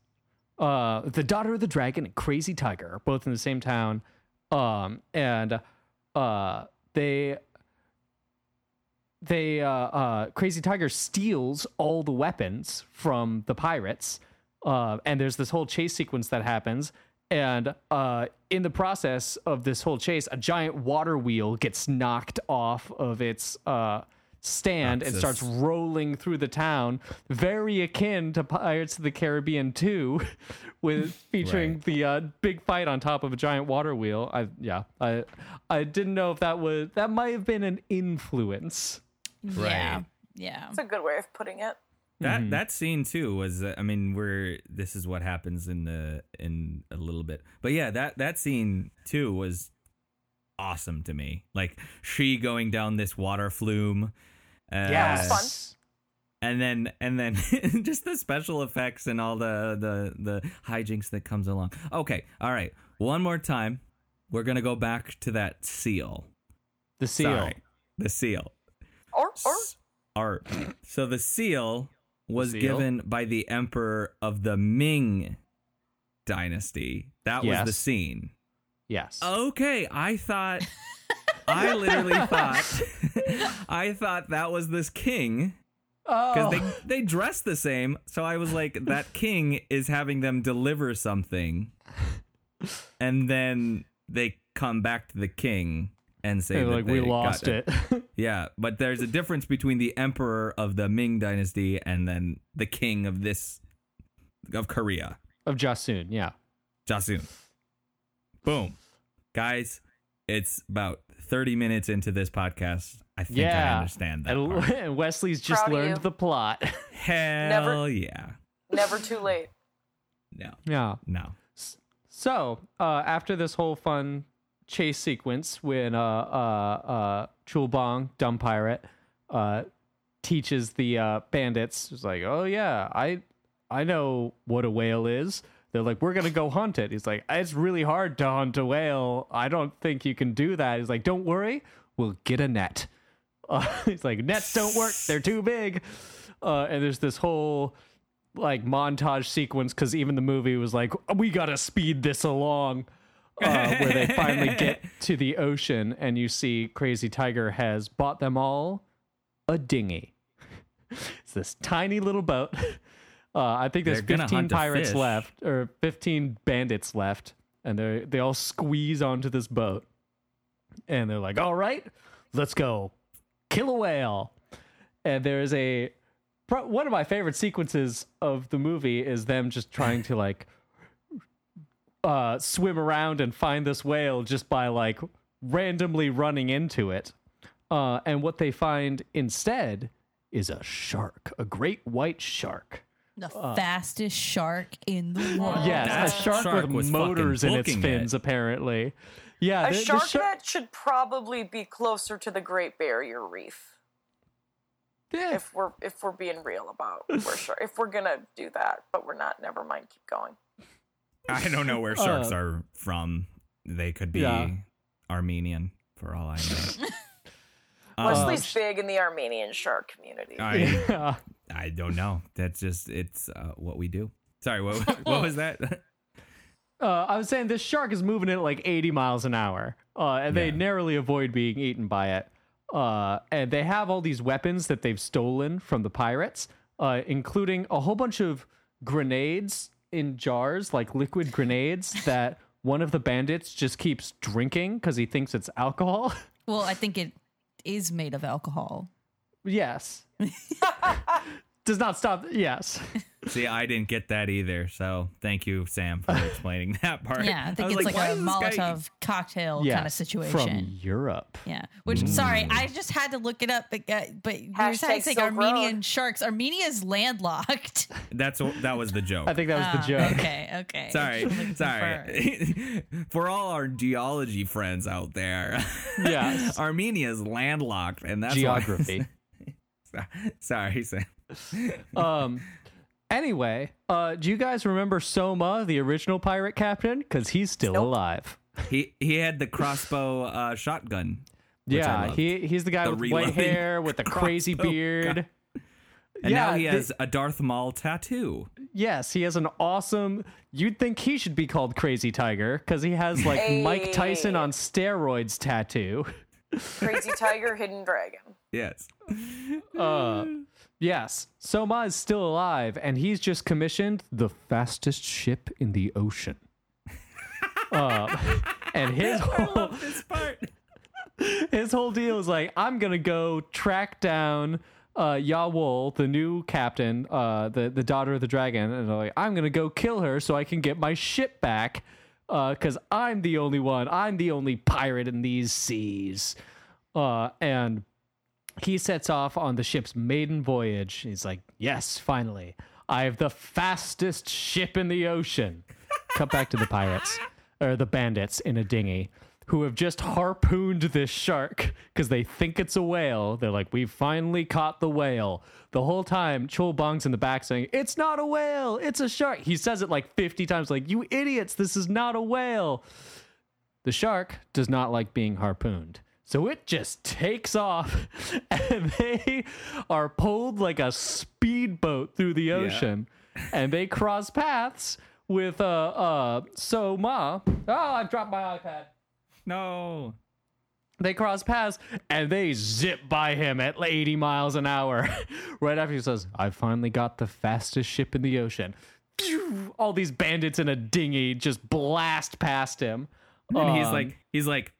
Uh, the daughter of the dragon and crazy tiger are both in the same town. Um, and uh, they they uh, uh, crazy tiger steals all the weapons from the pirates. Uh, and there's this whole chase sequence that happens. And uh, in the process of this whole chase, a giant water wheel gets knocked off of its uh, stand and starts rolling through the town, very akin to Pirates of the Caribbean 2, [LAUGHS] with [LAUGHS] featuring Right. the uh, big fight on top of a giant water wheel. I yeah, I I didn't know if that was that might have been an influence. Yeah, Right. yeah. it's a good way of putting it. That Mm-hmm. that scene too was uh, I mean we're this is what happens in the in a little bit. But yeah, that that scene too was awesome to me. Like she going down this water flume. Uh, That was And then and then [LAUGHS] just the special effects and all the the the hijinks that comes along. Okay, all right. One more time. We're going to go back to that seal. The seal. Sorry. The seal. Or or art. So the seal was seal? given by the emperor of the Ming dynasty. That was the scene. Yes. Okay, I thought I [LAUGHS] literally thought [LAUGHS] I thought that was this king Oh. because they they dress the same. So I was like, that [LAUGHS] king is having them deliver something, and then they come back to the king and say They're that like we they got lost it. [LAUGHS] yeah, but there's a difference between the emperor of the Ming dynasty and then the king of this of Korea, of Joseon, yeah. Joseon. Boom. Guys, it's about 30 minutes into this podcast. I think I understand that. and, part. [LAUGHS] Wesley's just Proud learned the plot. [LAUGHS] Hell Never- yeah. Never too late. No, yeah. no. So uh, after this whole fun chase sequence, when uh, uh, uh, Chul Bong, dumb pirate, uh, teaches the uh, bandits, it's like, oh yeah, I I know what a whale is. They're like, we're gonna go hunt it. He's like, it's really hard to hunt a whale. I don't think you can do that. He's like, don't worry, we'll get a net. Uh, [LAUGHS] he's like, nets don't work. They're too big. Uh, and there's this whole like montage sequence because even the movie was like, we gotta speed this along. Uh, where they finally get [LAUGHS] to the ocean and you see Crazy Tiger has bought them all a dinghy. [LAUGHS] it's this tiny little boat. [LAUGHS] Uh, I think there's 15 pirates left or 15 bandits left, and they they all squeeze onto this boat, and they're like, "All right, let's go kill a whale." And there's a one of my favorite sequences of the movie is them just trying to like uh, swim around and find this whale just by like randomly running into it. Uh, and what they find instead is a shark, a great white shark. The fastest shark in the [LAUGHS] world. Yes, That a shark, shark with motors in its fins, it. apparently. Yeah, A the- the shark shar- net should probably be closer to the Great Barrier Reef. yeah, If we're if we're being real about where shark, if we're gonna do that, but we're not. Never mind. Keep going. I don't know where sharks Uh, are from. They could be Yeah. Armenian for all I know. [LAUGHS] Um, Wesley's big in the Armenian shark community. I, yeah. I don't know. That's just it's uh, what we do. Sorry, what [LAUGHS] what was that? [LAUGHS] Uh, I was saying this shark is moving at like 80 miles an hour, uh, and they Yeah. narrowly avoid being eaten by it. Uh, and they have all these weapons that they've stolen from the pirates, uh, including a whole bunch of grenades in jars, like liquid grenades [LAUGHS] that one of the bandits just keeps drinking because he thinks it's alcohol. [LAUGHS] Well, I think it is made of alcohol. yes. [LAUGHS] Does not stop. Yes. See, I didn't get that either. So thank you, Sam, for [LAUGHS] explaining that part. Yeah, I think was it's like, why a does this guy- Molotov cocktail yes. kind of situation. From Europe. Yeah. Which sorry, I just had to look it up, but uh, but you're saying Silk Armenian Road. sharks. Armenia's landlocked. That's that was the joke. I think that was Ah, the joke. Okay, okay. [LAUGHS] Sorry, Just wanted to confirm. sorry. [LAUGHS] For all our geology friends out there, Yes. Armenia is landlocked, and that's Geography. sorry, Sam. um anyway uh do you guys remember soma the original pirate captain because he's still Nope. alive He he had the crossbow uh, shotgun. yeah he he's the guy The with white hair with the [LAUGHS] crazy beard gun. and yeah, now he the- has a Darth Maul tattoo. yes he has an awesome you'd think he should be called crazy tiger because he has like mike tyson on steroids tattoo Crazy Tiger, Hidden Dragon. Yes. uh yes soma is still alive and he's just commissioned the fastest ship in the ocean [LAUGHS] uh, and his whole [LAUGHS] his whole deal is like, I'm gonna go track down uh Yawol, the new captain, uh the, the daughter of the dragon, and they're like, I'm gonna go kill her so I can get my ship back. Uh, cause I'm the only one, I'm the only pirate in these seas. Uh and he sets off on the ship's maiden voyage. He's like, Yes, finally. I have the fastest ship in the ocean. Cut back to the pirates, or the bandits in a dinghy, who have just harpooned this shark because they think it's a whale. They're like, We've finally caught the whale. The whole time, Chul Bong's in the back saying, It's not a whale, it's a shark. He says it like 50 times, like, You idiots, this is not a whale. The shark does not like being harpooned. So it just takes off [LAUGHS] and they are pulled like a speedboat through the ocean and they cross paths with uh uh Soma. Oh, I dropped my iPad. No. They cross paths and they zip by him at 80 miles an hour. [LAUGHS] right after he says, I finally got the fastest ship in the ocean. All these bandits in a dinghy just blast past him. And he's Um, like, he's like,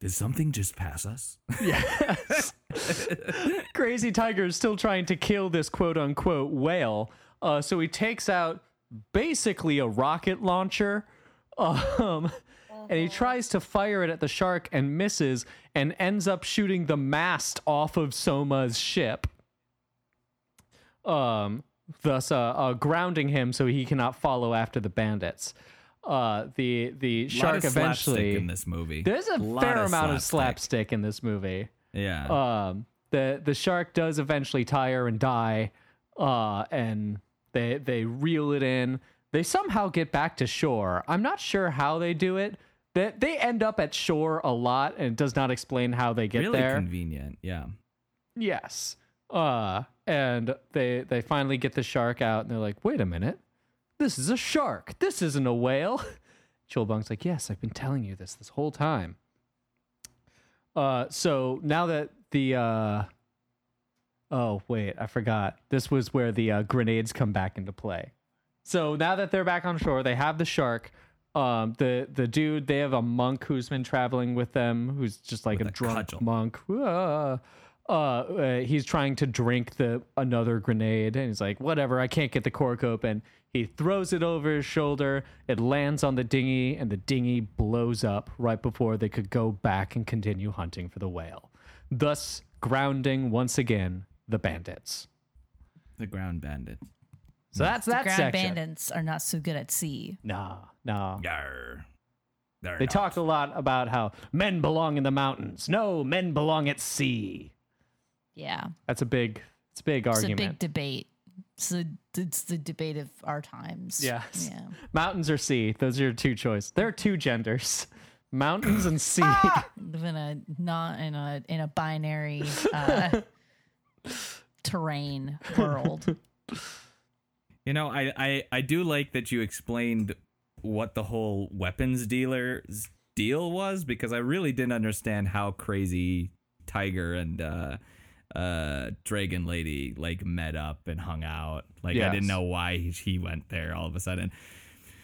did something just pass us? Yes. [LAUGHS] Crazy Tiger is still trying to kill this quote unquote whale. Uh, so he takes out basically a rocket launcher. Um, and he tries to fire it at the shark and misses and ends up shooting the mast off of Soma's ship. Um, thus uh, uh, grounding him so he cannot follow after the bandits. Uh, the the shark of eventually in this movie. there's a Lot fair amount of slapstick. slapstick in this movie. Yeah. Um, the the shark does eventually tire and die, uh, and they they reel it in. They somehow get back to shore. I'm not sure how they do it. They they end up at shore a lot, and it does not explain how they get really there. convenient. Yeah. Yes. Uh, and they they finally get the shark out, and they're like, "Wait a minute, this is a shark. This isn't a whale." [LAUGHS] Chul Bong's like, "Yes, I've been telling you this this whole time." Uh, so now that the uh, oh wait, I forgot. This was where the uh, grenades come back into play. So now that they're back on shore, they have the shark. Um, the the dude, they have a monk who's been traveling with them, who's just like a a drunk cudgel. monk. Uh, uh, he's trying to drink the another grenade, and he's like, "Whatever, I can't get the cork open." He throws it over his shoulder. It lands on the dinghy, and the dinghy blows up right before they could go back and continue hunting for the whale, thus grounding once again the bandits. The ground bandits. So that's The that ground section. bandits are not so good at sea. Nah, nah. Yarr. They're They not. talked a lot about how men belong in the mountains. No, men belong at sea. Yeah. That's a big, it's a big It's argument. It's a big debate. It's the, it's the debate of our times. Yes. Yeah. Mountains or sea? Those are your two choices. There are two genders: [LAUGHS] mountains and sea. [LAUGHS] Live in a not in a in a binary uh, [LAUGHS] terrain world. You know, I, I I do like that you explained what the whole weapons dealer's deal was because I really didn't understand how crazy Tiger and uh uh Dragon Lady like met up and hung out. Like I didn't know why he, he went there all of a sudden.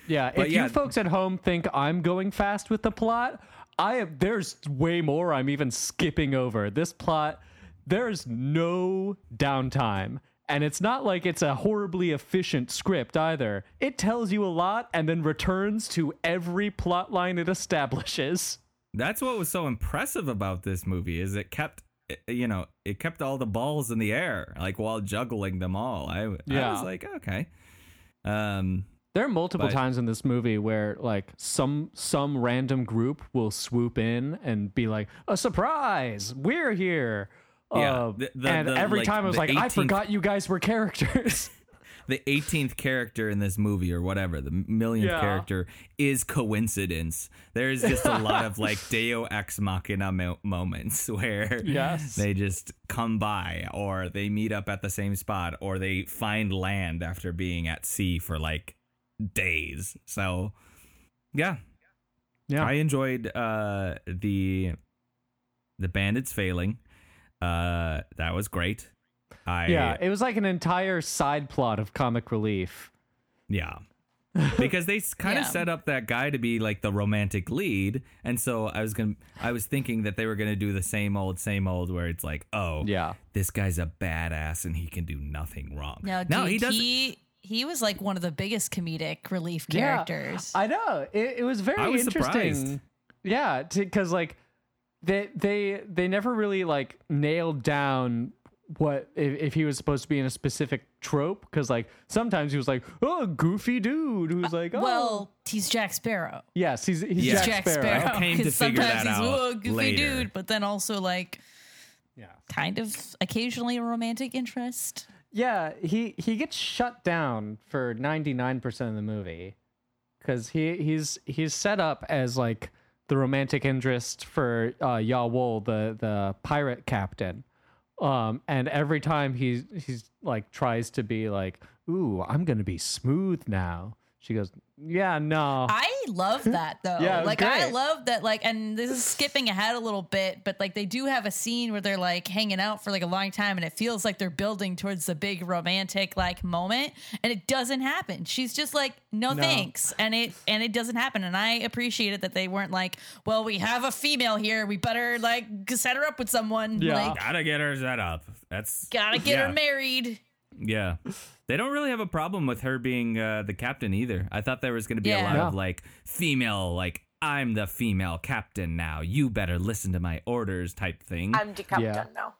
Yeah, But if yeah. you folks at home think I'm going fast with the plot, I am there's way more I'm even skipping over. This plot, there's no downtime. And it's not like it's a horribly efficient script either. It tells you a lot and then returns to every plot line it establishes. That's what was so impressive about this movie is it kept you know, it kept all the balls in the air like while juggling them all. I I was like, okay. Um There are multiple But- times in this movie where like some some random group will swoop in and be like, "A surprise! We're here." Yeah, Uh, the- the- and the, every like, time I was like, "I forgot you guys were characters." [LAUGHS] the 18th character in this movie or whatever the millionth Yeah. character is coincidence. There's just a lot of like [LAUGHS] deo ex machina mo- moments [LAUGHS] where Yes. they just come by or they meet up at the same spot or they find land after being at sea for like days. So yeah. Yeah, i enjoyed uh the the bandits failing. Uh that was great i yeah. It was like an entire side plot of comic relief. Yeah. [LAUGHS] because they kind of Yeah. set up that guy to be like the romantic lead and so i was gonna i was thinking that they were gonna do the same old same old where it's like oh Yeah, this guy's a badass and he can do nothing wrong No, dude, no he doesn't he he was like one of the biggest comedic relief Yeah. characters. I know. It, it was very I was interesting. surprised. Yeah, because like they they they never really like nailed down what if, if he was supposed to be in a specific trope because like sometimes he was like oh goofy dude who's like oh well, he's Jack Sparrow. yes he's he's Yeah. Jack, Jack Sparrow. Sparrow. I came to [LAUGHS] 'cause figure sometimes that he's out "Whoa, goofy later. dude, but then also like Yeah. kind of occasionally a romantic interest. Yeah, he he gets shut down for 99% of the movie cuz he he's he's set up as like the romantic interest for uh Yawol, the the pirate captain. Um and every time he's he's like tries to be like, "Ooh, I'm to be smooth now." She goes, "Yeah, no." I love that though. Yeah, it was like I love that like and this is skipping ahead a little bit, but like they do have a scene where they're like hanging out for like a long time and it feels like they're building towards the big romantic like moment and it doesn't happen. She's just like no, No. thanks and it and it doesn't happen and I appreciated that they weren't like, well, we have a female here, we better like set her up with someone Yeah. like gotta get her set up that's gotta get yeah. her married. Yeah they don't really have a problem with her being uh, the captain either i thought there was gonna be a Yeah. lot of like female like I'm the female captain now. You better listen to my orders type thing. I'm the captain Yeah. now.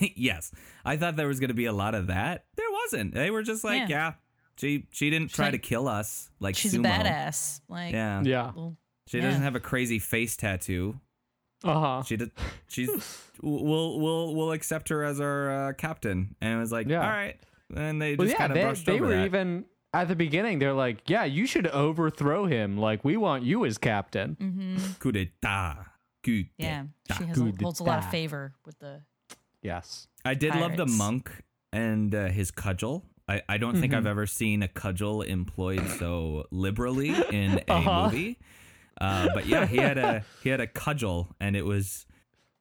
[LAUGHS] yes. I thought there was going to be a lot of that. There wasn't. They were just like, Yeah. yeah, she she didn't try like- to kill us like She's sumo. a badass. Like, Yeah. Yeah. well, She yeah. doesn't have a crazy face tattoo. Uh huh. She did. She's. [LAUGHS] we'll we'll we'll accept her as our uh, captain. And it was like, Yeah. all right. And they just Well, yeah, kind of they, brushed they over were that. even at the beginning. They're like, "Yeah, you should overthrow him. Like, we want you as captain." mhm. Coup d'état. Coup Yeah. d'état. She has a, Good holds a lot of favor with the. Yes. I did love the monk and uh, his cudgel. I, I don't think Mhm. I've ever seen a cudgel employed so liberally in a Uh-huh. movie. Uh, but yeah, he had a he had a cudgel, and it was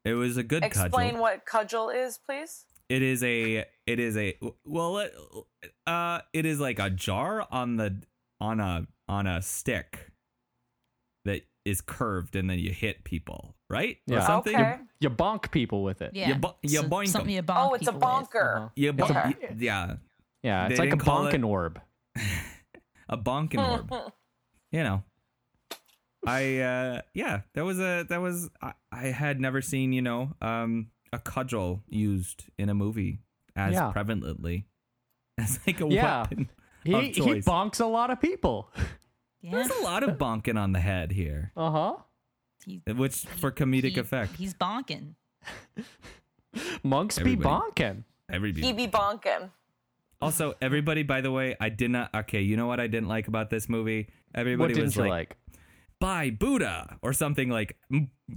it was a good cudgel. Explain cudgel. what cudgel is, please. It is a it is a well it, uh it is like a jar on the on a on a stick that is curved, and then you hit people, right? Or Yeah. something. Okay. You bonk people with it. Yeah. bo- you so- boink 'em. something you bonk Oh, it's a people with. bonker. Uh-huh. You bo- Okay. yeah, Yeah, it's They like a didn't it- [LAUGHS] orb. a bonking orb. [LAUGHS] you know i uh yeah that was a that was I, I had never seen you know um a cudgel used in a movie as Yeah. prevalently [LAUGHS] as like a Yeah. weapon He of he bonks a lot of people. Yeah. there's a lot of bonking on the head here Uh huh. He- which for comedic he- effect He's bonking. Monks be Everybody. bonking. everybody He be bonking. also everybody by the way i did not okay you know what i didn't like about this movie everybody What didn't was you like, like? By buddha or something like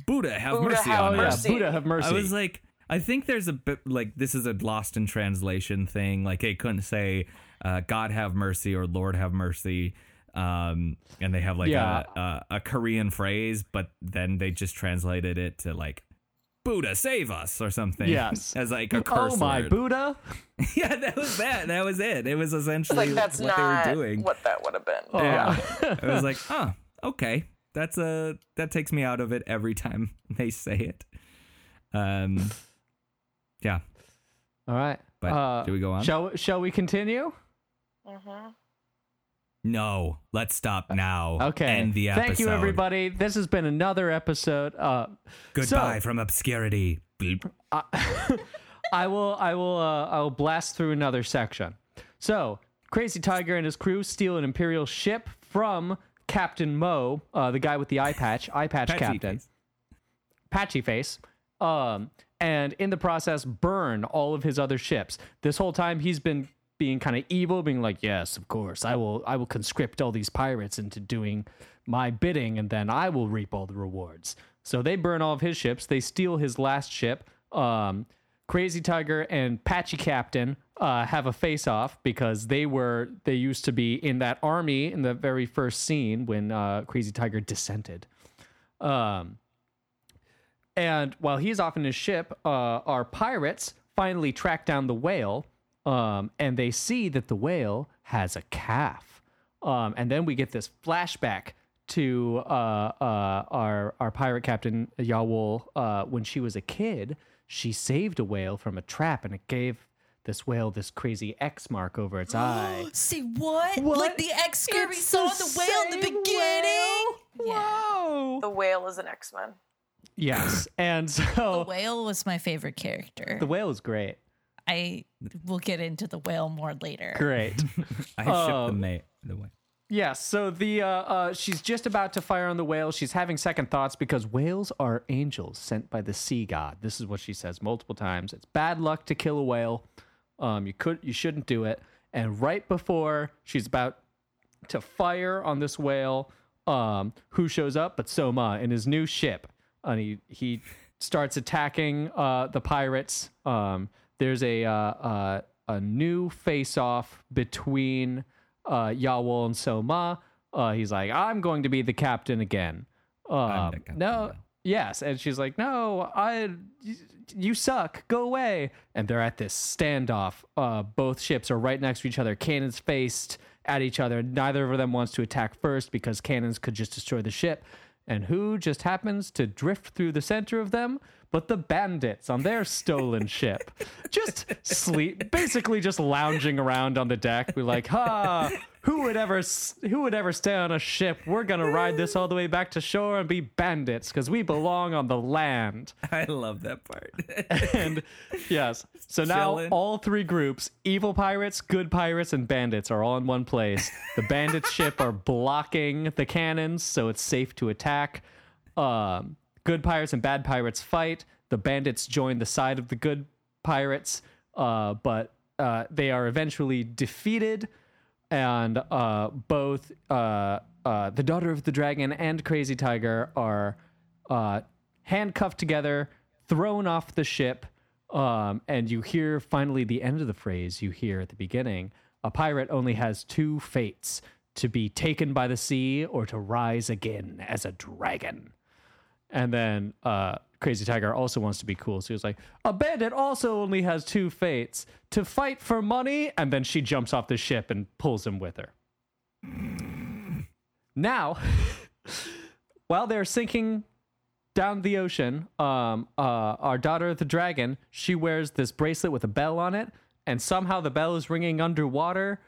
buddha have Buddha mercy have Oh on yeah, us mercy. Buddha have mercy. I was like, I think there's a bit like this is a lost in translation thing. Like they couldn't say uh, "God have mercy" or "Lord have mercy," um, and they have like Yeah. a, a a Korean phrase, but then they just translated it to like "Buddha save us" or something. Yes. [LAUGHS] as like a curse oh my word. Buddha. [LAUGHS] yeah, that was that. That was it. It was essentially like that's what not they were doing. what that would have been. Oh. Yeah, it was like, [LAUGHS] huh, okay, that's a that takes me out of it every time [LAUGHS] they say it. Um, yeah. All right. But uh, do we go on? Shall Shall we continue? Mhm. No, let's stop now. Okay. End the episode. Thank you, everybody. This has been another episode. Uh, Goodbye So- from obscurity. Bleep. [LAUGHS] I will I will uh, I will blast through another section. So, Crazy Tiger and his crew steal an Imperial ship from Captain Mo, uh, the guy with the eye patch, eye patch Patsy captain, face. patchy face. Um, and in the process, burn all of his other ships. This whole time, he's been being kind of evil, being like, "Yes, of course, I will. I will conscript all these pirates into doing my bidding, and then I will reap all the rewards." So they burn all of his ships. They steal his last ship. Um, Crazy Tiger and Patchy Captain uh, have a face off because they were they used to be in that army in the very first scene when uh, Crazy Tiger dissented. Um, and while he's off in his ship, uh, our pirates finally track down the whale, um, and they see that the whale has a calf. Um, and then we get this flashback to uh, uh, our our pirate captain Yawol uh, when she was a kid. She saved a whale from a trap, and it gave this whale this crazy X mark over its [GASPS] eye. See what? What? Like the X we It's saw the the whale in the same beginning. Yeah. Whoa! The whale is an X Men. Yes, [LAUGHS] and so. The whale was my favorite character. the whale is great. I will get into the whale more later. Great. [LAUGHS] I shipped the Um, mate. The way. Yeah, so the uh, uh, she's just about to fire on the whale. She's having second thoughts because whales are angels sent by the sea god. This is what she says multiple times. It's bad luck to kill a whale. Um, you could you shouldn't do it. And right before she's about to fire on this whale, um, who shows up but Soma in his new ship, and he he starts attacking uh, the pirates. Um, there's a uh, uh, a new face off between uh, Yawol and Soma. Uh, he's like, I'm going to be the captain again. Captain no, now. Yes, and she's like, No, I, you suck. Go away. And they're at this standoff. Uh, both ships are right next to each other, cannons faced at each other. Neither of them wants to attack first because cannons could just destroy the ship. And who just happens to drift through the center of them? But the bandits on their stolen ship. Just sleep, basically just lounging around on the deck. We're like, ha, who would ever who would ever stay on a ship? We're gonna ride this all the way back to shore and be bandits because we belong on the land. [LAUGHS] I love that part. [LAUGHS] And yes, so now all three groups, evil pirates, good pirates, and bandits, are all in one place. The bandits' [LAUGHS] ship are blocking the cannons, so it's safe to attack. Um, good pirates and bad pirates fight. The bandits join the side of the good pirates, uh, but uh, they are eventually defeated. And uh, both uh, uh, the daughter of the dragon and Crazy Tiger are uh, handcuffed together, thrown off the ship. Um, and you hear finally the end of the phrase you hear at the beginning a pirate only has two fates to be taken by the sea or to rise again as a dragon. And then uh, Crazy Tiger also wants to be cool. So he was like, A bandit also only has two fates to fight for money. And then she jumps off the ship and pulls him with her. Now, [LAUGHS] while they're sinking down the ocean, um, uh, our daughter, of the dragon, she wears this bracelet with a bell on it. And somehow the bell is ringing underwater.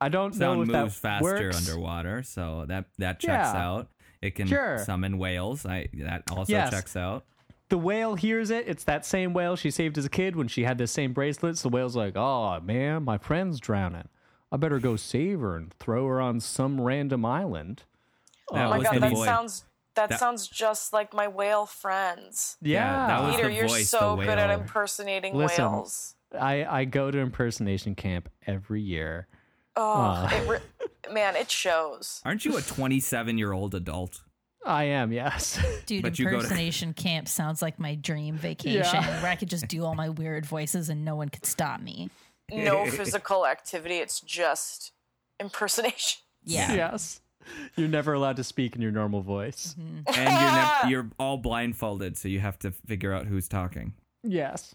I don't know Sound if moves that faster works. underwater, so that that checks Yeah. out. It can Sure. summon whales. I that also Yes. checks out. the whale hears it. It's that same whale she saved as a kid when she had this same bracelet. So the whale's like, "Oh man, my friend's drowning. I better go save her and throw her on some random island." Oh that Oh my god, that voice. sounds that, That- sounds just like my whale friends. Yeah, that was Peter, the you're voice, so the good at impersonating Listen. whales. I I go to impersonation camp every year. Oh, it re- [LAUGHS] man, it shows. Aren't you a 27 year old adult? I am, yes. [LAUGHS] Dude, But you go to- impersonation camp sounds like my dream vacation where I could just do all my weird voices and no one could stop me. No [LAUGHS] physical activity. It's just impersonation. Yeah. yes. You're never allowed to speak in your normal voice. Mm-hmm. And you're nev- you're all blindfolded, so you have to figure out who's talking. Yes.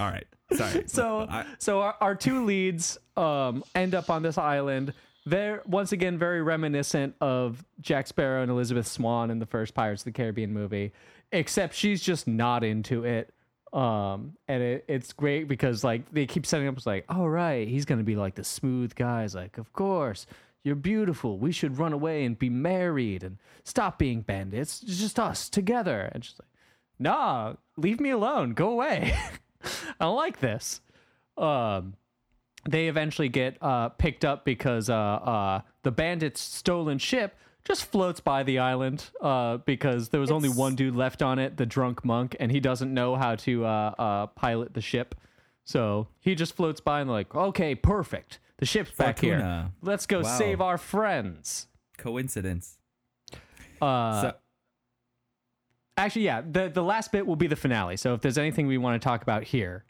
All right, sorry. [LAUGHS] So I- so our, our two leads um end up on this island. They're once again very reminiscent of Jack Sparrow and Elizabeth Swann in the first Pirates of the Caribbean movie, except she's just not into it. Um, and it, it's great because like they keep setting up as like, all right, he's gonna be like the smooth guy. He's like, of course, you're beautiful. We should run away and be married and stop being bandits. It's just us together. And she's like, nah, leave me alone. Go away. [LAUGHS] [LAUGHS] I don't like this. Um, they eventually get uh, picked up because uh, uh, the bandits' stolen ship just floats by the island uh, because there was only one dude left on it, the drunk monk, and he doesn't know how to uh, uh, pilot the ship. So he just floats by and like, okay, perfect. The ship's back here. Let's go Wow. save our friends. coincidence. Uh, so, actually, yeah, the the last bit will be the finale. So if there's anything we want to talk about here,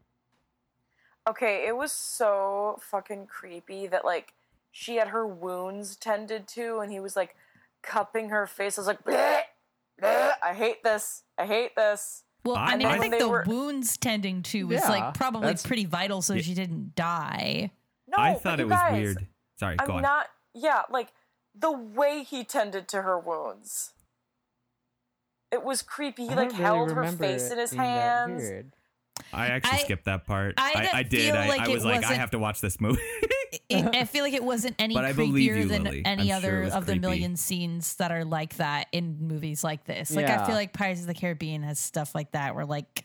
Okay, it was so fucking creepy that like she had her wounds tended to, and he was like cupping her face. I was like, "Bleh, bleh, I hate this. I hate this. Well, I, I- mean, I, I- think the were- wounds tending to was Yeah, like probably that's- pretty vital so she didn't die. No, I thought it was guys, weird. Sorry, go I'm on. not. Yeah, like the way he tended to her wounds. It was creepy. He like held her face in his hands. I actually I- skipped that part. I I, didn't I did. I, like I was like, I have to watch this movie. It, I feel like it wasn't [LAUGHS] any But I believe creepier you, than Lily. any I'm other it was of the million scenes that are like that in movies like this. Like I feel like Pirates of the Caribbean has stuff like that where like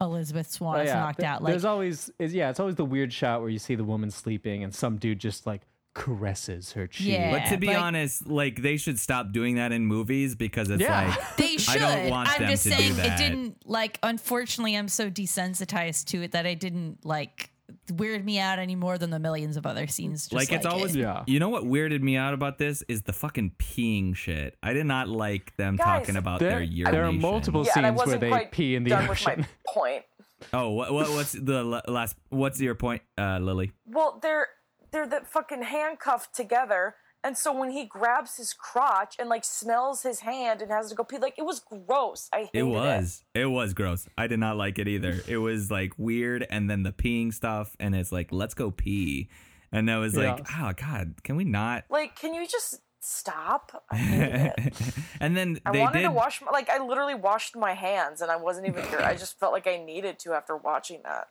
Elizabeth Swann Oh, is knocked Th- out. Like There's always is yeah, it's always the weird shot where you see the woman sleeping and some dude just like caresses her cheek. Yeah. but to be like- honest, like they should stop doing that in movies because it's Yeah. like [LAUGHS] They should. I don't want I'm them just to do saying it didn't like unfortunately I'm so desensitized to it that I didn't like weird me out any more than the millions of other scenes just like it's always it. Yeah. you know what weirded me out about this is the fucking peeing shit. I did not like them Guys, talking about There, their urination. there are multiple Yeah, scenes where they pee in the done ocean. with my point. Oh, what, what what's the last? What's your point, uh, Lily? Well, they're they're the fucking handcuffed together, and so when he grabs his crotch and like smells his hand and has to go pee, like it was gross. I hated It It was. It. was gross. I did not like it either. It was like weird, and then the peeing stuff, and it's like, let's go pee, and I was like, oh god, can we not? Like, can you just stop? I hated it. [LAUGHS] and then I they wanted did. to wash my like I literally washed my hands and I wasn't even sure. I just felt like I needed to after watching that.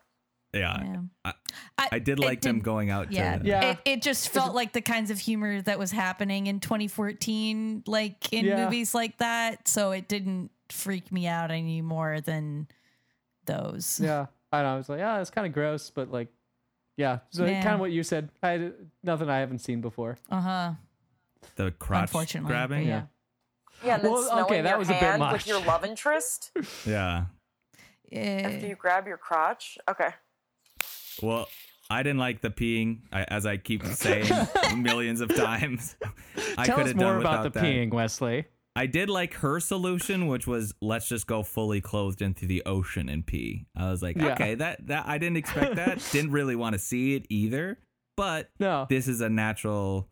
Yeah, Yeah. I, I, I did it like them didn't- going out. Yeah, to, Yeah. It, it just felt like the kinds of humor that was happening in 2014, like in Yeah. movies like that. So it didn't freak me out any more than those. Yeah, I know. I was like, yeah, it's kind of gross, but like, yeah, so Yeah. kind of what you said. I nothing I haven't seen before. Uh huh. the crotch Unfortunately, grabbing. yeah. Yeah, and Well, okay, that was a bit much. with your love interest [LAUGHS] yeah. after you grab your crotch. Okay. Well, I didn't like the peeing, I, as I keep saying [LAUGHS] millions of times. I Tell could us have more done about without the that. peeing, Wesley. I did like her solution, which was let's just go fully clothed into the ocean and pee. I was like, Yeah. okay, that that I didn't expect that. [LAUGHS] didn't really want to see it either, but No. this is a natural.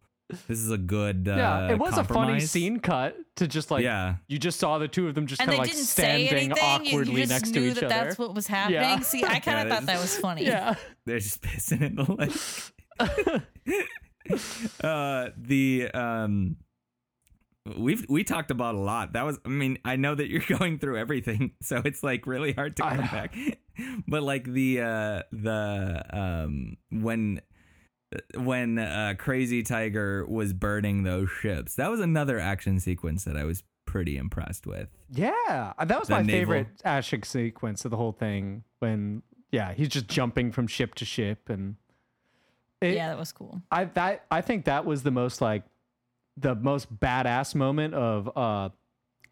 This is a good. Uh, yeah, it was a funny scene cut to just like Yeah. you just saw the two of them just kind of like didn't standing anything. You, awkwardly you just next knew to each that other. that's what was happening. Yeah. See, I [LAUGHS] kind Yeah, of thought that was funny. yeah. [LAUGHS] They're just pissing in the lake. [LAUGHS] uh, the um, we've we talked about a lot. That was, I mean, I know that you're going through everything, so it's like really hard to come know. back. but like the uh the um when when uh Crazy Tiger was burning those ships, that was another action sequence that I was pretty impressed with. Yeah, uh, that was The my naval- favorite action sequence of the whole thing. When yeah, he's just jumping from ship to ship, and it, Yeah, that was cool. I that I think that was the most like the most badass moment of uh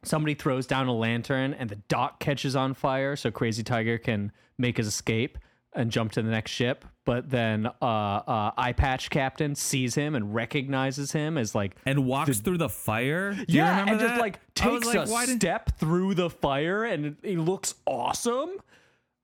somebody throws down a lantern and the dock catches on fire so Crazy Tiger can make his escape and jump to the next ship. But then uh uh Eye Patch Captain sees him and recognizes him as like And walks through the fire. Do you yeah, remember and just like takes like, a step through the fire and it, he looks awesome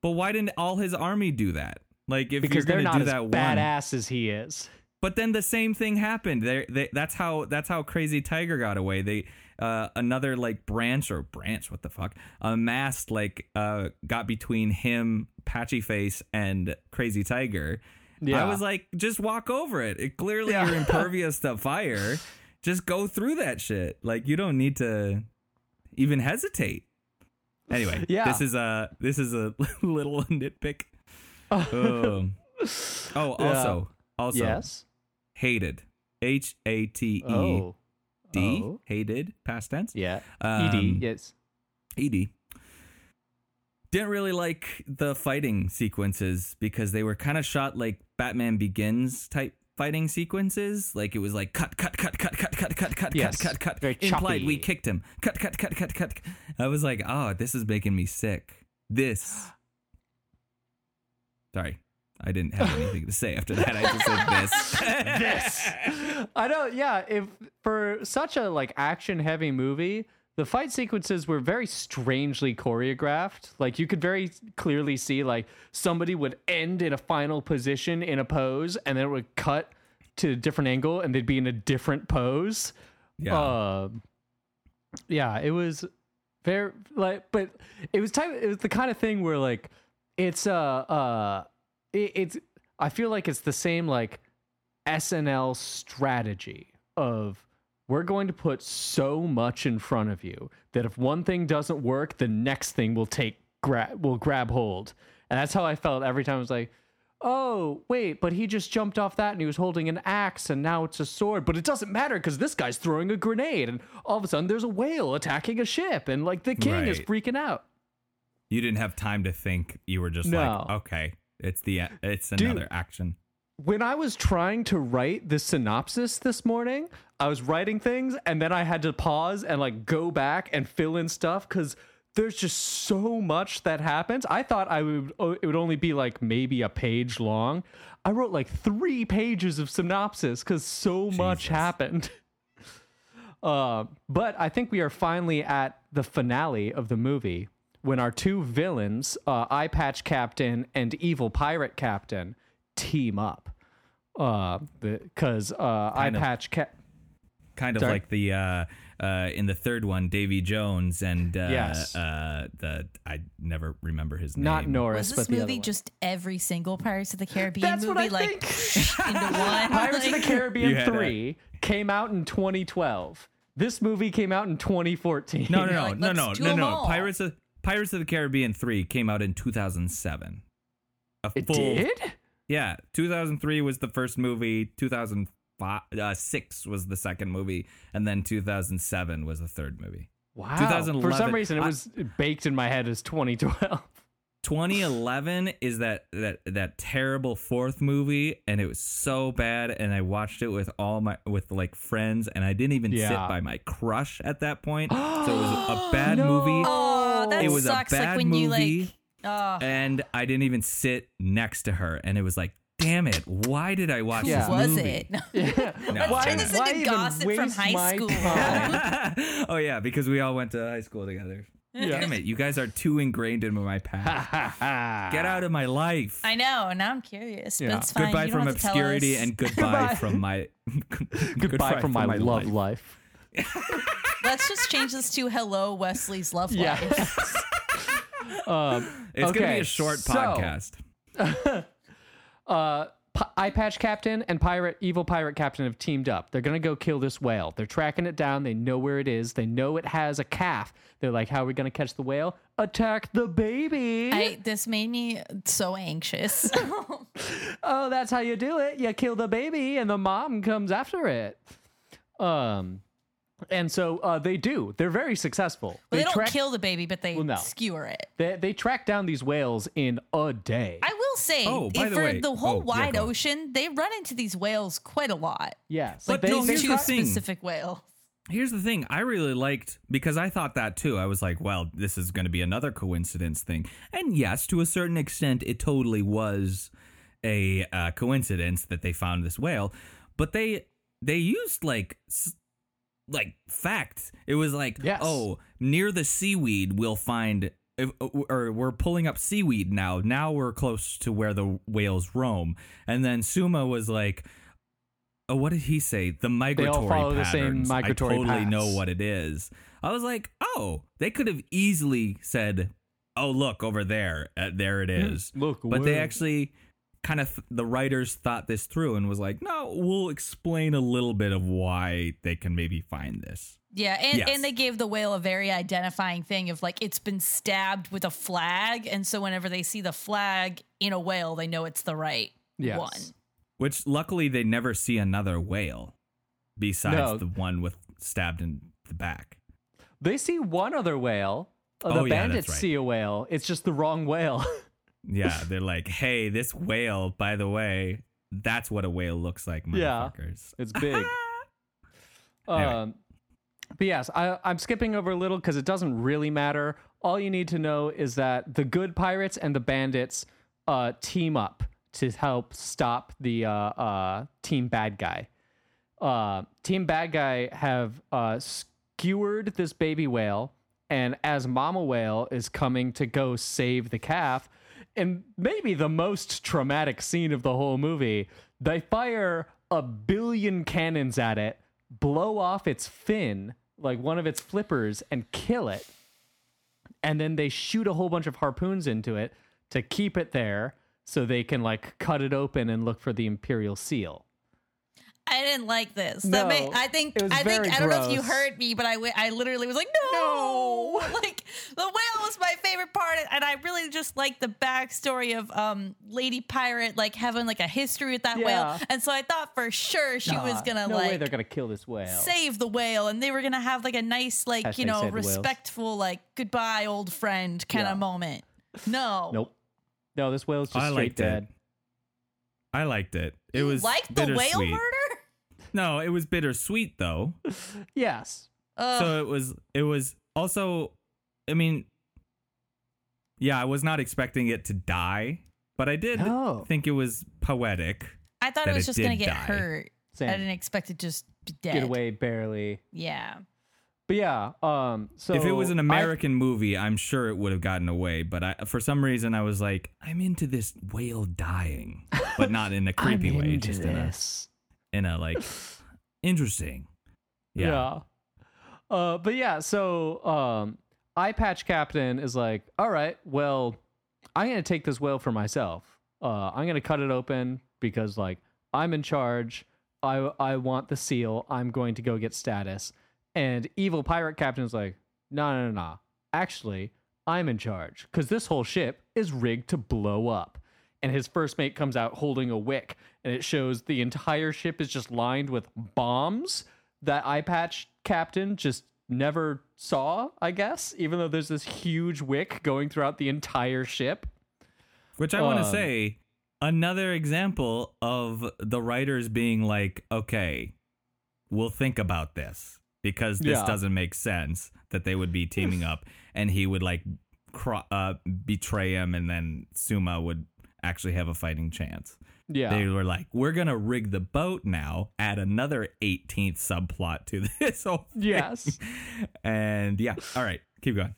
But why didn't all his army do that? Like if because you're they're not do as that one, badass as he is. but then the same thing happened. They, they that's how that's how Crazy Tiger got away. They uh, another like branch or branch, what the fuck? A mast like uh got between him, Patchy Face, and Crazy Tiger. Yeah. I was like, just walk over it. it clearly, Yeah. you're [LAUGHS] impervious to fire. Just go through that shit. Like you don't need to even hesitate. Anyway, Yeah. this is a this is a [LAUGHS] little nitpick. [LAUGHS] Oh, oh also, also yes. hated. H A T E Oh. D. Hated. Past tense. Yeah. Um, Ed. Yes. Ed. Didn't really like the fighting sequences because they were kind of shot like Batman Begins type fighting sequences. Like it was like cut, cut, cut, cut, cut, cut, cut, cut, Yes. cut, cut, cut. Very Implied we kicked him. Cut, cut, cut, cut, cut. I was like, oh, this is making me sick. This. Sorry, I didn't have anything to say after that. I just said this. [LAUGHS] this. I don't. Yeah. If for such a like action heavy movie, the fight sequences were very strangely choreographed. Like you could very clearly see like somebody would end in a final position in a pose, and then it would cut to a different angle, and they'd be in a different pose. Yeah. Um, yeah, it was very like, but it was type. It was the kind of thing where like it's uh uh it, it's. I feel like it's the same like SNL strategy of we're going to put so much in front of you that if one thing doesn't work, the next thing will take grab will grab hold, and that's how I felt every time. I was like. Oh, wait, but he just jumped off that and he was holding an axe and now it's a sword. But it doesn't matter because this guy's throwing a grenade and all of a sudden there's a whale attacking a ship and like the king is freaking out. You didn't have time to think. You were just No. like, okay, it's the it's another action. When I was trying to write the synopsis this morning, I was writing things and then I had to pause and like go back and fill in stuff because there's just so much that happens. I thought I would oh, it would only be like maybe a page long. I wrote like three pages of synopsis because so much happened. [LAUGHS] Uh, but I think we are finally at the finale of the movie when our two villains, uh, Eye Patch Captain and Evil Pirate Captain, team up. Uh, because uh, Eye of. Patch Cap. Kind of Sorry? like the uh, uh, in the third one, Davy Jones and uh, Yes. uh, the I never remember his name. Not Norris, Was but this the other movie one. just every single Pirates of the Caribbean That's what movie I like think. [LAUGHS] into [LAUGHS] one? Pirates of the Caribbean had a- 3 came out in 2012. This movie came out in 2014. No, no, no, Like, no, let's no, do no, 'em no. all. Pirates of Pirates of the Caribbean three came out in two thousand seven. a It full. did? Yeah, 2003 was the first movie. 2006 uh, was the second movie, and then 2007 was the third movie. Wow. 2011 For some reason, it I- was baked in my head as 2012. 2011 is that that that terrible fourth movie, and it was so bad. And I watched it with all my with like friends, and I didn't even Yeah. sit by my crush at that point. [GASPS] so it was a bad No. movie. Oh, that It was a sucks. like bad when you movie. like. Oh, and I didn't even sit next to her, and it was like, damn it, why did I watch who Yeah. this was movie? it? [LAUGHS] [LAUGHS] No. Let's turn this why into even gossip from high school. [LAUGHS] oh yeah, because we all went to high school together. Yeah. Damn it, you guys are too ingrained in my past. Get out of my life. I know. Now I'm curious, Yeah. but it's fine. goodbye you from have to tell obscurity and goodbye, Goodbye. from my Goodbye from my, love life. Let's just change this to "Hello, Wesley's love Yeah. [LAUGHS] Um, It's gonna be a short so- podcast. [LAUGHS] uh, P- Eye Patch Captain and Pirate Evil Pirate Captain have teamed up. They're gonna go kill this whale. They're tracking it down. They know where it is. They know it has a calf. They're like, "How are we gonna catch the whale? Attack the baby!" I, this made me so anxious. [LAUGHS] oh, that's how you do it. You kill the baby, and the mom comes after it. Um, and so uh, they do. They're very successful. Well, they don't track- kill the baby, but they Well, no. skewer it. They, they track down these whales in a day. I will say, Oh, by if the for way- the whole oh, wide go on. ocean, they run into these whales quite a lot. yes, But they, no, they here's the try- thing. specific whales. Here's the thing I really liked because I thought that too. I was like, well, this is going to be another coincidence thing. And yes, to a certain extent, it totally was a uh, coincidence that they found this whale. But they they used like s- like facts. It was like, Yes. oh, near the seaweed, we'll find. If, or we're pulling up seaweed now. Now we're close to where the whales roam. And then Suma was like, Oh, what did he say? The migratory follow the same patterns. migratory I totally know what it is. I was like, oh, they could have easily said, oh, look over there, uh, there it is. look, but they actually kind of the writers thought this through and was like, no, we'll explain a little bit of why they can maybe find this. Yeah, and, Yes. and they gave the whale a very identifying thing of like it's been stabbed with a flag, and so whenever they see the flag in a whale, they know it's the right Yes. one. Which luckily they never see another whale besides No. the one with stabbed in the back. They see one other whale. The Oh, yeah, bandits that's right. see a whale. It's just the wrong whale. [LAUGHS] Yeah, they're like, hey, this whale, by the way, that's what a whale looks like, Yeah. it's big. [LAUGHS] Anyway. um, but yes, I, I'm skipping over a little because it doesn't really matter. All you need to know is that the good pirates and the bandits uh, team up to help stop the uh, uh, team bad guy. Uh, team bad guy have uh, skewered this baby whale, and as mama whale is coming to go save the calf, and maybe the most traumatic scene of the whole movie, they fire a billion cannons at it, blow off its fin, like one of its flippers, and kill it. And then they shoot a whole bunch of harpoons into it to keep it there so they can like cut it open and look for the imperial seal. I didn't like this. No, that made, I think it was I think very I don't know if you heard me, but I, I literally was like, no, no. [LAUGHS] like the whale was my favorite part, and I really just like the backstory of um Lady Pirate like having like a history with that Yeah. whale, and so I thought for sure she was gonna no way like they're gonna kill this whale. save the whale, and they were gonna have like a nice like Hashtag you know save the whales. respectful like goodbye old friend kind Yeah. of moment. No, Nope. No, this whale's just I straight liked dead. it. I liked it. It You was like the whale bittersweet. murder. No, it was bittersweet though. [LAUGHS] Yes. Ugh. so it was it was also I mean yeah, I was not expecting it to die, but I did No. think it was poetic. I thought it was it just gonna get die. hurt. Same. I didn't expect it to just be dead. Get away barely. Yeah. But yeah, um so if it was an I- American movie, I'm sure it would have gotten away, but I for some reason I was like, I'm into this whale dying, but not in a [LAUGHS] creepy I'm way, into just in a this. In a like interesting. Yeah. Yeah. Uh, but yeah, so um, Eye Patch Captain is like, all right, well, I'm gonna take this whale for myself. Uh, I'm gonna cut it open because like I'm in charge. I I want the seal. I'm going to go get status. And evil pirate captain's like, no, no, no, no. Actually, I'm in charge because this whole ship is rigged to blow up. and his first mate comes out holding a wick, and it shows the entire ship is just lined with bombs that eye patch captain just never saw, I guess, even though there's this huge wick going throughout the entire ship. Which I want to Um, say, another example of the writers being like, okay, we'll think about this because this Yeah. doesn't make sense that they would be teaming up [LAUGHS] and he would like cro- uh, betray him and then Suma would actually have a fighting chance. Yeah. They were like, we're going to rig the boat now, add another 18th subplot to [LAUGHS] this whole thing. Yes. And yeah, all right, keep going.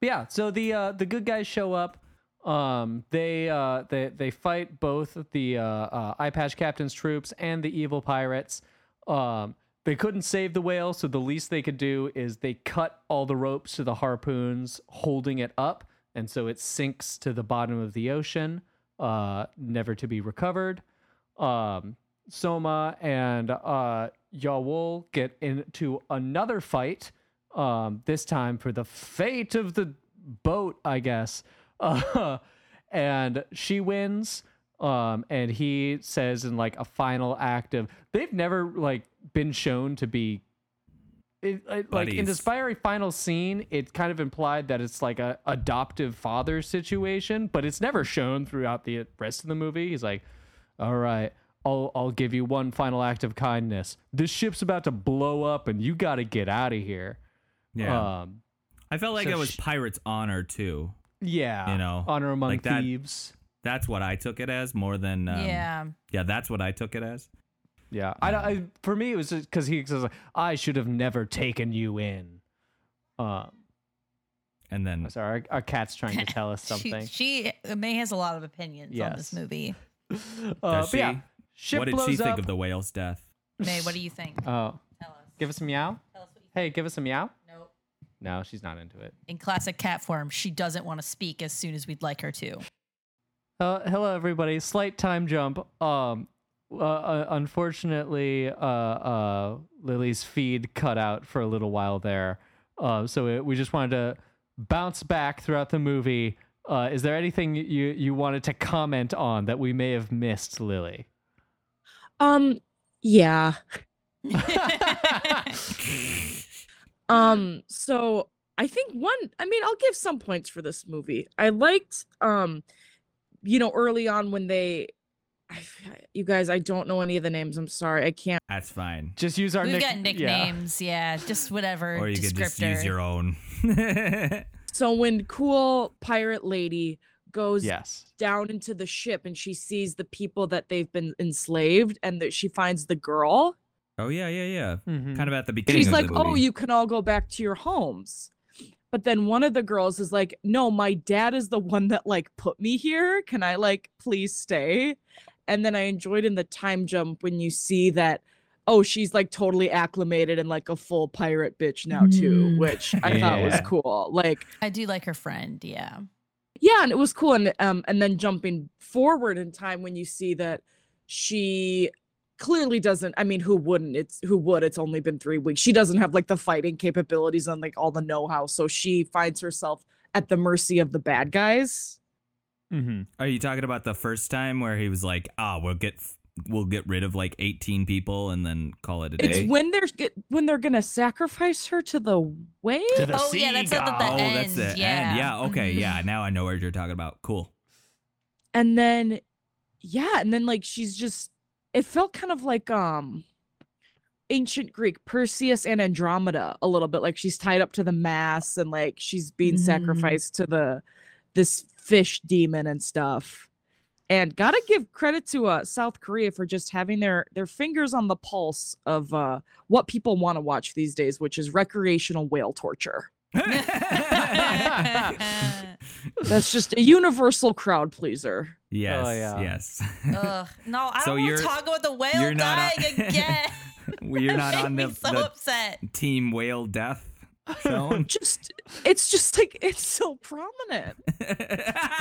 yeah so the uh the good guys show up um they uh they they fight both the uh, uh eye patch captain's troops and the evil pirates um they couldn't save the whale so the least they could do is they cut all the ropes to the harpoons holding it up and so it sinks to the bottom of the ocean uh never to be recovered um soma and uh Yawol get into another fight um, this time for the fate of the boat, I guess. Uh, [LAUGHS] and she wins. Um, and he says in like a final act of they've never like been shown to be it, it- like in Buddies. this very final scene, it kind of implied that it's like a adoptive father situation, but it's never shown throughout the rest of the movie. He's like, "All right, I'll I'll give you one final act of kindness. This ship's about to blow up, and you got to get out of here." Yeah. Um, I felt like so it was sh- Pirate's Honor too. yeah, You know, honor among like that- thieves. That's what I took it as more than um, yeah. yeah. That's what I took it as. Yeah, I, don't- I for me it was because he says like, I should have never taken you in. Um, And then sorry, our, our cat's trying to tell us [LAUGHS] something. she May has a lot of opinions on this movie. [LAUGHS] Uh, but she? yeah, ship what did blows she think up. of the whale's death? May, what do you think? [LAUGHS] Oh, Tell us. give us a meow. Tell us what you Hey, give us a meow. Nope. No, she's not into it. In classic cat form, she doesn't want to speak as soon as we'd like her to. Uh, hello, everybody. Slight time jump. Um, uh, unfortunately, uh, uh, Lily's feed cut out for a little while there. Uh, so it, we just wanted to bounce back throughout the movie. Uh, is there anything you you wanted to comment on that we may have missed, Lily? Um, yeah. [LAUGHS] Um, so I think one, I mean, I'll give some points for this movie. I liked, um, you know, early on when they, you guys, I don't know any of the names. I'm sorry, I can't. That's fine. Just use our We've nick- got nicknames, yeah. just whatever. Or you descriptor. could just use your own. [LAUGHS] So when cool pirate lady goes Yes. down into the ship and she sees the people that they've been enslaved and that she finds the girl, oh yeah, yeah, yeah. Mhm. Kind of at the beginning. she's of like, the "Oh, you can all go back to your homes." But then one of the girls is like, "No, my dad is the one that like put me here. Can I like please stay?" And then I enjoyed in the time jump when you see that oh, she's like totally acclimated and like a full pirate bitch now too, Mm. which I thought was cool. Like I do like her friend, yeah. yeah, and it was cool. And um, and then jumping forward in time when you see that she clearly doesn't. I mean, who wouldn't? It's who would? It's only been three weeks. She doesn't have like the fighting capabilities and like all the know-how, so she finds herself at the mercy of the bad guys. Mhm. Are you talking about the first time where he was like, "Ah, we'll get we'll get rid of like 18 people and then call it a day"? It's day"? when they're when they're gonna sacrifice her to the wave. To the oh yeah, that's at the, the oh, end. that's the yeah. end. Yeah. Okay. Mhm. Yeah. Now I know what you're talking about. Cool. and then yeah and then like she's just it felt kind of like um ancient greek perseus and andromeda a little bit like she's tied up to the mass and like she's being Mm. sacrificed to the this fish demon and stuff and gotta give credit to uh south korea for just having their their fingers on the pulse of uh what people want to watch these days which is recreational whale torture [LAUGHS] that's just a universal crowd pleaser Yes. yeah. Yes. Ugh, no, [LAUGHS] I So don't want you're- to talk about the whale you're on- dying again. [LAUGHS] You're not on made the, me so the upset. team whale death zone. [LAUGHS] just it's just like it's so prominent [LAUGHS]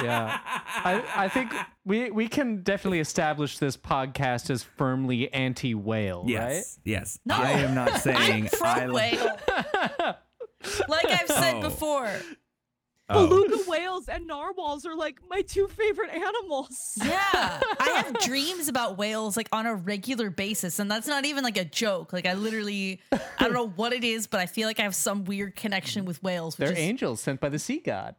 Yeah. I, I think we we can definitely establish this podcast as firmly anti-whale, Yes. Yes. No. I am not [LAUGHS] saying I'm pro I whale. like I've said Oh. before. Oh. Beluga whales and narwhals are like my two favorite animals. [LAUGHS] Yeah, I have dreams about whales like on a regular basis, and that's not even like a joke. Like I literally, I don't know [LAUGHS] what it is, but I feel like I have some weird connection with whales. Which They're is, angels sent by the sea god.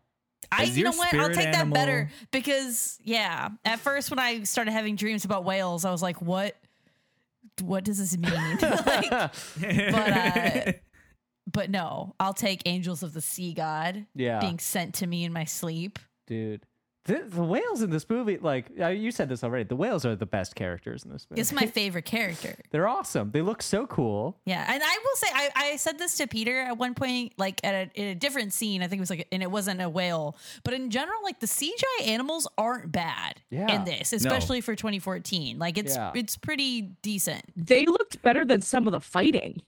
I, Is you your know what? I'll spirit take that better because yeah. At first, when I started having dreams about whales, I was like, "What? What does this mean?" [LAUGHS] like, but uh, but no, I'll take angels of the sea god Yeah. being sent to me in my sleep. Dude. The, the whales in this movie, like uh, you said this already, the whales are the best characters in this movie. It's my [LAUGHS] favorite character. They're awesome. They look so cool. Yeah, and I will say I, I said this to Peter at one point, like at a, in a different scene. I think it was like, and it wasn't a whale, but in general, like the CGI animals aren't bad Yeah. in this, especially for 2014. Like it's Yeah. it's pretty decent. They looked better than some of the fighting.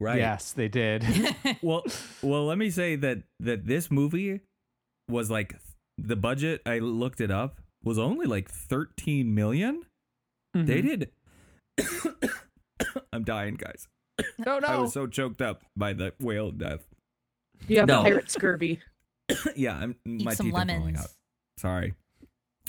Right. Yes, they did. [LAUGHS] [LAUGHS] well well let me say that that this movie was like the budget i looked it up was only like 13 million they Mhm. did [COUGHS] i'm dying guys No, no. i was so choked up by the whale death You have No. pirate scurvy. [COUGHS] yeah i'm Eat my some teeth are falling out sorry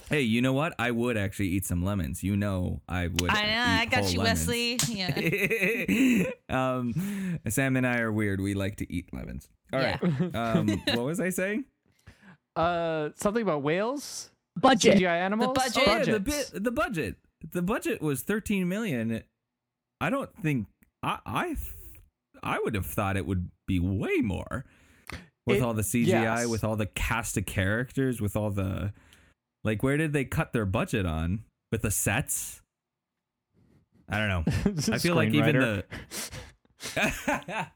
hey you know what i would actually eat some lemons you know i would I know, eat I got you, lemons. Wesley. Yeah. [LAUGHS] um sam and i are weird we like to eat lemons All right. um [LAUGHS] what was i saying Uh, something about whales, Budget. CGI animals. budget. Oh, yeah, the Budgets. bit, the budget, the budget was 13 million. I don't think I, I, I would have thought it would be way more with It- all the CGI, yes. with all the cast of characters, with all the, like, where did they cut their budget on with the sets? I don't know. [LAUGHS] I feel like even the. [LAUGHS]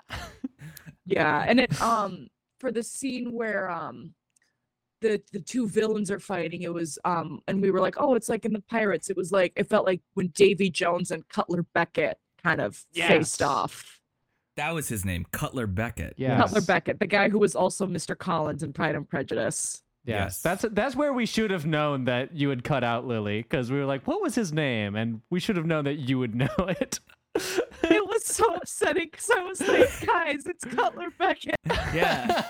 Yeah, and it um for the scene where um the the two villains are fighting, it was um and we were like, oh, it's like in the Pirates. It was like it felt like when Davy Jones and Cutler Beckett kind of faced off. that was his name, Cutler Beckett. Yeah, Cutler Beckett, the guy who was also Mr. Collins in Pride and Prejudice. Yes. Yes. That's that's where we should have known that you would cut out Lily because we were like, what was his name? And we should have known that you would know [LAUGHS] it. [LAUGHS] It was so upsetting because I was like, guys, it's Cutler Beckett. [LAUGHS] Yeah.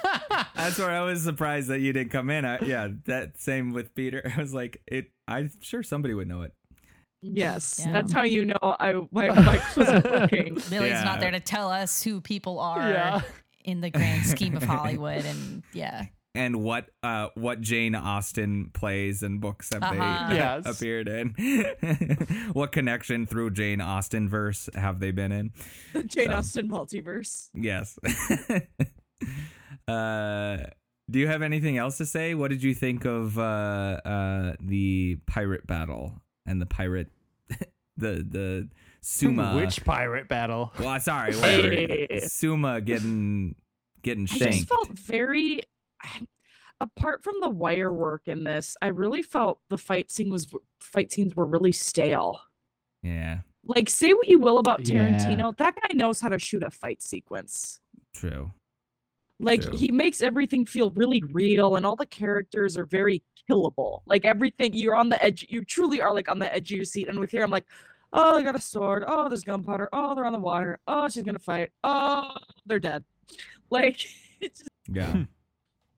That's where I was surprised that you didn't come in. I, yeah, that same with Peter. I was like, it. I'm sure somebody would know it. Yes, Yeah. that's how you know I my mic wasn't working. Lily's Yeah. not there to tell us who people are Yeah. in the grand scheme of Hollywood, and yeah, And what uh what Jane Austen plays and books have Uh-huh. they [LAUGHS] Yes. appeared in? [LAUGHS] what connection through Jane Austen verse have they been in? The [LAUGHS] Jane So- Austen multiverse. Yes. uh do you have anything else to say? What did you think of uh uh the pirate battle and the pirate the the Suma Which pirate battle? Well, sorry, whatever. Hey. Suma getting getting shanked. I just felt very. Apart from the wire work in this, I really felt the fight scene was fight scenes were really stale. Yeah, Like, say what you will about Yeah. Tarantino, that guy knows how to shoot a fight sequence. true. Like, True. he makes everything feel really real, and all the characters are very killable. Like, everything you're on the edge, you truly are like on the edge of your seat. And with here, I'm like, oh, they got a sword. Oh, there's gunpowder. Oh, they're on the water. Oh, she's gonna fight. Oh, they're dead. Like, [LAUGHS] it's Yeah. Hmm.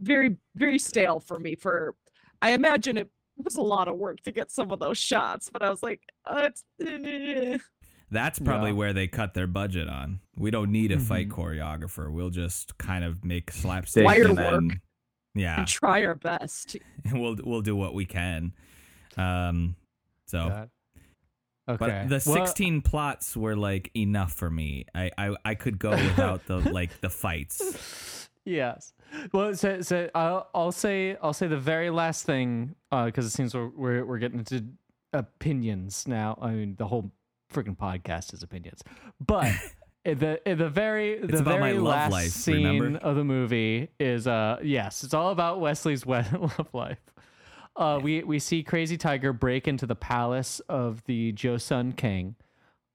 Very very stale for me for i imagine it was a lot of work to get some of those shots but i was like uh, eh. [LAUGHS] That's probably Yeah. where they cut their budget on. We don't need a fight Mm-hmm. choreographer. We'll just kind of make slapstick Wire and work. then yeah, and try our best [LAUGHS] we'll we'll do what we can. Um so God. Okay. but the Well, 16 plots were like enough for me. I I, I could go [LAUGHS] without the like the fights. Yes. Well, so, so I'll, I'll say I'll say the very last thing because it seems we're, we're we're getting into opinions now. I mean, the whole freaking podcast is opinions, but. in [LAUGHS] the in the very the my very last life, scene remember? of the movie is uh yes it's all about Wesley's [LAUGHS] wet love life. Uh, we we see Crazy Tiger break into the palace of the Joseon King,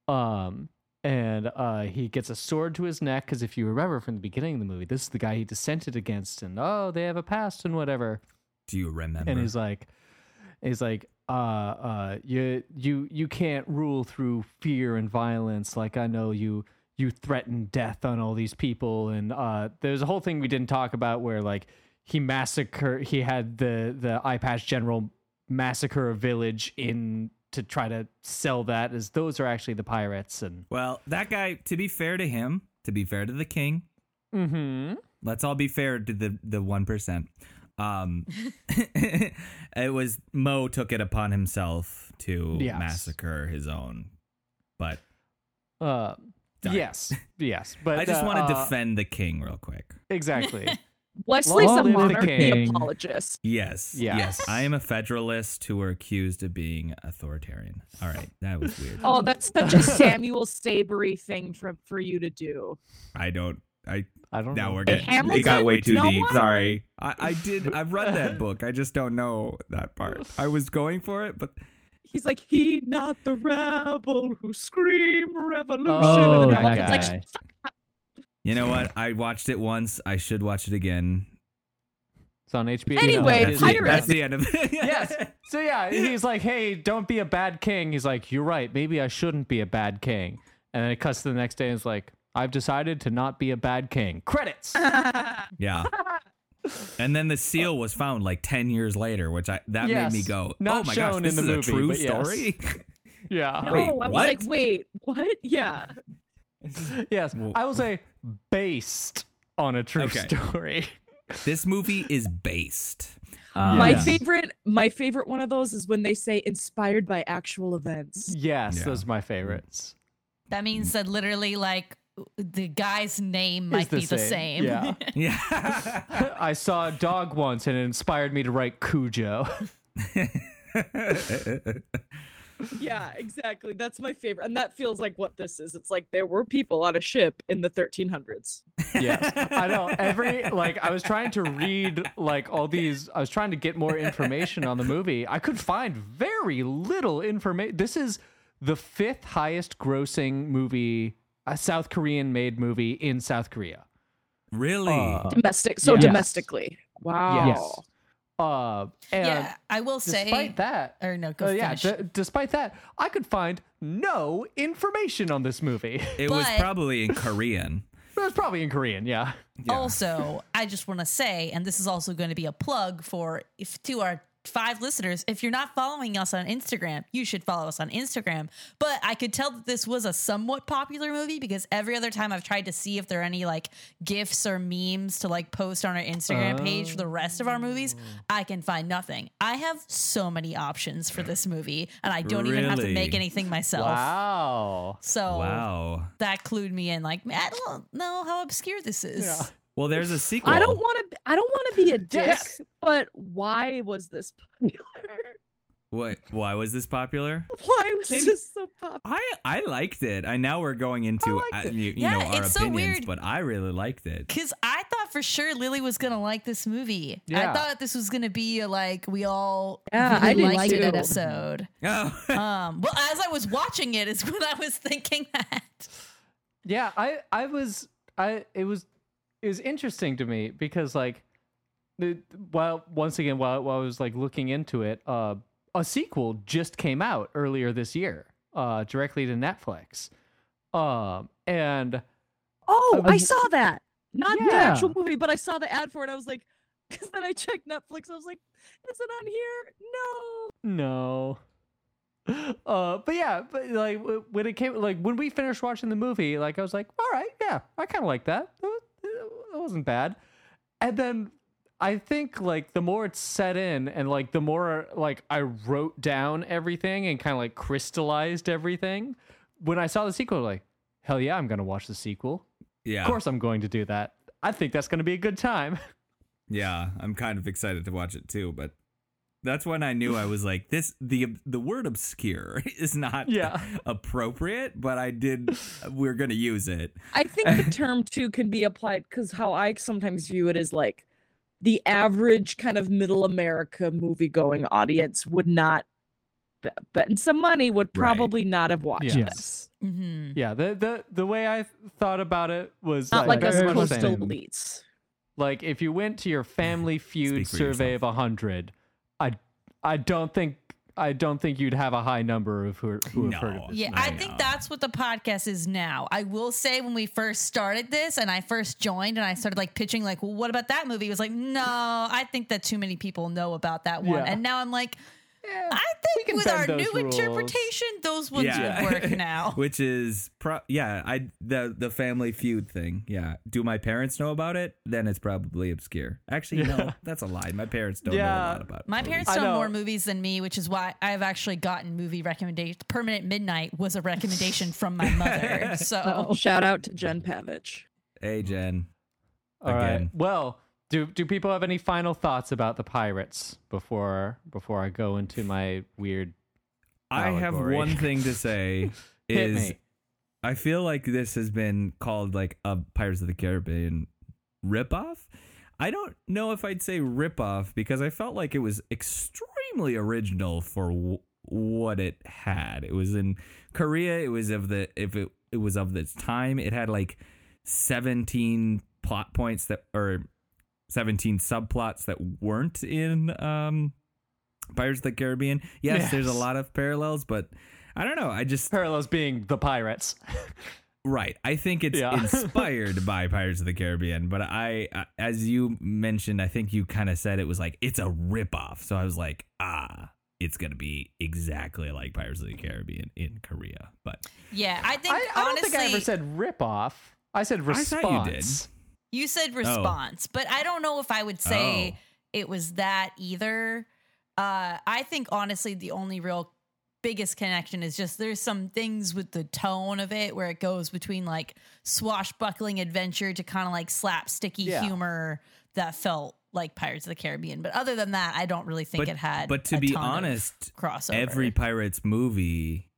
um, and uh, he gets a sword to his neck because if you remember from the beginning of the movie, this is the guy he dissented against, and oh, they have a past and whatever. Do you remember? And he's like, he's like, uh, uh, you you you can't rule through fear and violence. Like I know you you threaten death on all these people, and uh, there's a whole thing we didn't talk about where like he massacre he had the the eye patch general massacre a village in to try to sell that as those are actually the pirates and Well, that guy, to be fair to him, to be fair to the king, mm-hmm. let's all be fair to the the one percent. Um, [LAUGHS] it was Mo took it upon himself to Yes. massacre his own, but uh Sorry. yes yes [LAUGHS] but I just uh, want to uh, defend the king real quick. exactly [LAUGHS] Wesley's Long a live the monarchy apologist. Yes, Yes. yes, I am a [LAUGHS] federalist who are accused of being authoritarian. All right, that was weird. Oh, that's such a Samuel Seabury thing for for you to do. I don't. I i don't now know we're getting. Hamilton, It got way too no deep. one- Sorry. I, I did. I've read that [LAUGHS] book. I just don't know that part. I was going for it, but He's like, he not the rebel who scream revolution. Oh, and that Hamilton's like, guy. You know what? I watched it once. I should watch it again. it's on hbo Anyway, that's, Pirates. the, that's the end of it. [LAUGHS] yes. So yeah, he's like, "Hey, don't be a bad king." He's like, "You're right. Maybe I shouldn't be a bad king." And then it cuts to the next day, and it's like, "I've decided to not be a bad king." Credits. [LAUGHS] Yeah. And then the seal was found like ten years later, which I that Yes. made me go, Not "Oh my shown gosh, this in the is movie, a true but yes. story." [LAUGHS] yeah. no, Wait, I was what? like, wait, what? Yeah. [LAUGHS] Yes. Well- I will say based on a true Okay. story. this movie is based. My um, Yes. favorite, my favorite one of those is when they say inspired by actual events. Yes, Yeah. those are my favorites. That means that literally, like, the guy's name might the be the same, same. yeah. [LAUGHS] Yeah. [LAUGHS] I saw a dog once and it inspired me to write Cujo. [LAUGHS] Yeah, exactly. That's my favorite, and that feels like what this is. It's like there were people on a ship in the 1300s. yes. [LAUGHS] I know. Every like I was trying to read like all these I was trying to get more information on the movie. I could find very little information. This is the fifth highest grossing movie a South Korean made movie in South Korea. really? Uh, Domestic, so Yes. domestically. Wow. Yes. Uh and Yeah, I will say. despite that or no, go uh, yeah, d- despite that, I could find no information on this movie. [LAUGHS] it was probably in Korean. [LAUGHS] it was probably in Korean, yeah. Yeah. Also, I just want to say, and this is also going to be a plug for if to our five listeners. If you're not following us on Instagram, you should follow us on Instagram. But I could tell that this was a somewhat popular movie because every other time I've tried to see if there are any like gifs or memes to like post on our Instagram page for the rest of our movies, I can find nothing. I have so many options for this movie, and I don't even have to make anything myself. Wow. So Wow. that clued me in. Like, man, I don't know how obscure this is. Well, there's a sequel. I don't want to. I don't want to be a dick, Yes. but why was this popular? What? Why was this popular? Why was this so popular? I I liked it. I now we're going into uh, you, you Yeah, know our it's so opinions, weird. but I really liked it. Cause I thought for sure Lily was gonna like this movie. Yeah. I thought this was gonna be a, like we all Yeah, really I did liked it episode. [LAUGHS] Oh. Um, well, as I was watching it, is [LAUGHS] when I was thinking that. Yeah, I I was I it was was interesting to me because like the while once again while while I was like looking into it, uh a sequel just came out earlier this year, uh directly to Netflix. Um and Oh, I I saw that. Not the actual movie, but I saw the ad for it. I was like, [LAUGHS] because then I checked Netflix. I was like, is it on here? No. no. [LAUGHS] Uh, but yeah, but like when it came, like when we finished watching the movie, like I was like, all right, yeah, I kind of like that. That wasn't bad. And then I think like the more it's set in, and like the more like I wrote down everything and kind of like crystallized everything. When I saw the sequel, like, hell yeah, I'm gonna watch the sequel. yeah. Of course, I'm going to do that. I think that's gonna be a good time. [LAUGHS] Yeah, I'm kind of excited to watch it too, but that's when I knew I was like this the the word obscure [LAUGHS] is not Yeah. appropriate, but I did we're going to use it. I think the term too can be applied because how I sometimes view it is like the average kind of middle America movie going audience would not be- bet some money would Right. probably not have watched Yes. this. Mm-hmm. Yeah, the the the way I thought about it was Not like, very us coastal same. elites. Like if you went to your Family Feud survey yourself. of hundred, I I don't think I don't think you'd have a high number of who, who have heard of this. Yeah, I I think that's what the podcast is now. I will say when we first started this and I first joined and I started like pitching, like, well, what about that movie? It was like, no, I think that too many people know about that one. Yeah. And now I'm like, I think with our new rules. interpretation, those ones Yeah. would work [LAUGHS] now. Which is pro yeah, I the the family feud thing. Yeah. Do my parents know about it? Then it's probably obscure. Actually, no, that's a lie. My parents don't know a lot about it. My movies. parents know know. more movies than me, which is why I've actually gotten movie recommendations. Permanent Midnight was a recommendation from my [LAUGHS] mother. So Oh, shout out to Jen Pavich. Hey Jen. All right. Again. Well, do do people have any final thoughts about the pirates before before I go into my weird? I have one [LAUGHS] thing to say is. I feel like this has been called like a Pirates of the Caribbean ripoff. I don't know if I'd say ripoff because I felt like it was extremely original for w- what it had. It was in Korea. It was of the if it it was of its time. It had like seventeen plot points that or seventeen subplots that weren't in um Pirates of the Caribbean. Yes, there's a lot of parallels, but I don't know. I just Parallels being the pirates. [LAUGHS] Right. I think it's Yeah. inspired [LAUGHS] by Pirates of the Caribbean, but I, I- as you mentioned, I think you kind of said it was like it's a ripoff. So I was like, ah, it's gonna be exactly like Pirates of the Caribbean in Korea. But yeah, I think I, I don't honestly, think I ever said rip off. I said I response. thought you said response, but I don't know if I would say Oh. it was that either. Uh, I think honestly, the only real biggest connection is just there's some things with the tone of it where it goes between like swashbuckling adventure to kind of like slapsticky Yeah. humor that felt like Pirates of the Caribbean. But other than that, I don't really think but, it had. But to a be ton honest, crossover. every Pirates movie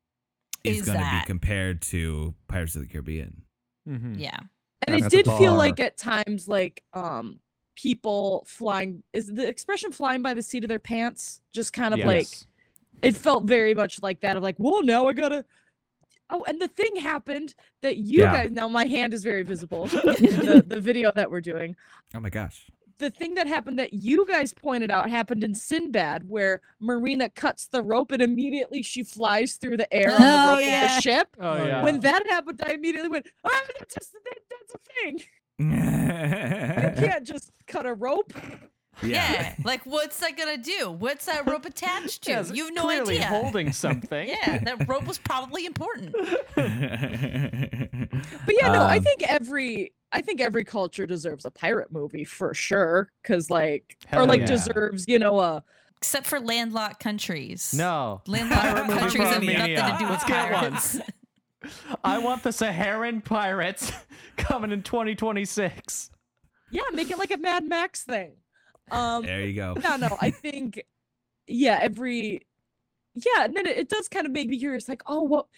is, Is going to be compared to Pirates of the Caribbean. Mhm. yeah, And it did feel like at times like um people flying is the expression flying by the seat of their pants just kind of like it felt very much like that of like, well, now I gotta. Oh, and the thing happened that you Yeah. guys now my hand is very visible [LAUGHS] in the, the video that we're doing. Oh my gosh. The thing that happened that you guys pointed out happened in Sinbad, where Marina cuts the rope and immediately she flies through the air on the Oh, rope of yeah. the ship. Oh yeah. When that happened, I immediately went, "Ah, that's just that, that's a thing. You [LAUGHS] can't just cut a rope." yeah. Like, what's that gonna do? What's that rope attached to? [LAUGHS] Yes, you have no clearly idea. holding something. [LAUGHS] yeah, that rope was probably important. But yeah, no, I Um, think every I think every culture deserves a pirate movie for sure. Cause like Hell or like yeah. deserves, you know, a Except for landlocked countries. No. Landlocked countries have nothing to do with Let's pirates. [LAUGHS] I want the Saharan pirates [LAUGHS] coming in 2026. yeah, make it like a Mad Max thing. Um there you go. no, no, I think yeah, every yeah, and then it, it does kind of make me curious, like, oh well,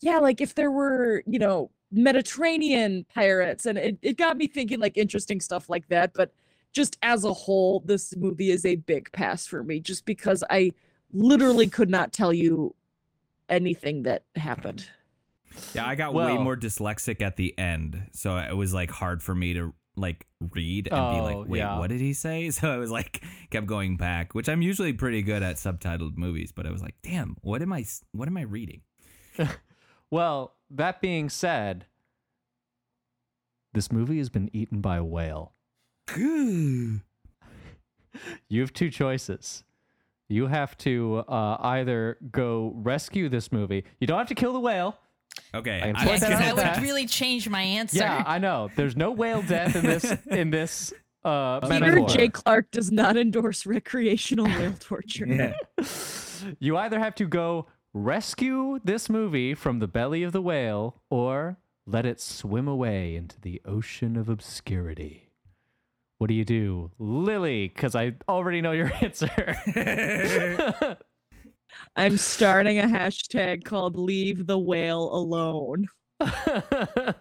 yeah, like if there were, you know, Mediterranean pirates, and it, it got me thinking like interesting stuff like that. But just as a whole, this movie is a big pass for me, just because I literally could not tell you anything that happened. Yeah, I got way more dyslexic at the end, so it was like hard for me to like read and be Oh, like, "Wait, yeah. what did he say?" [LAUGHS] So I was like, kept going back, which I'm usually pretty good at subtitled movies, but I was like, "Damn, what am I, What am I reading?" [LAUGHS] Well, that being said, this movie has been eaten by a whale. [LAUGHS] You have two choices. You have to uh, either go rescue this movie. You don't have to kill the whale. Okay, I can I Yeah, that that would really change my answer. Yeah, I know. There's no whale death in this [LAUGHS] in this uh, Peter metaphor. J. Clark does not endorse recreational whale torture. yeah. [LAUGHS] You either have to go rescue this movie from the belly of the whale or let it swim away into the ocean of obscurity. What do you do, Lily? Because I already know your [LAUGHS] answer. [LAUGHS] I'm starting a hashtag called Leave the Whale Alone. [LAUGHS]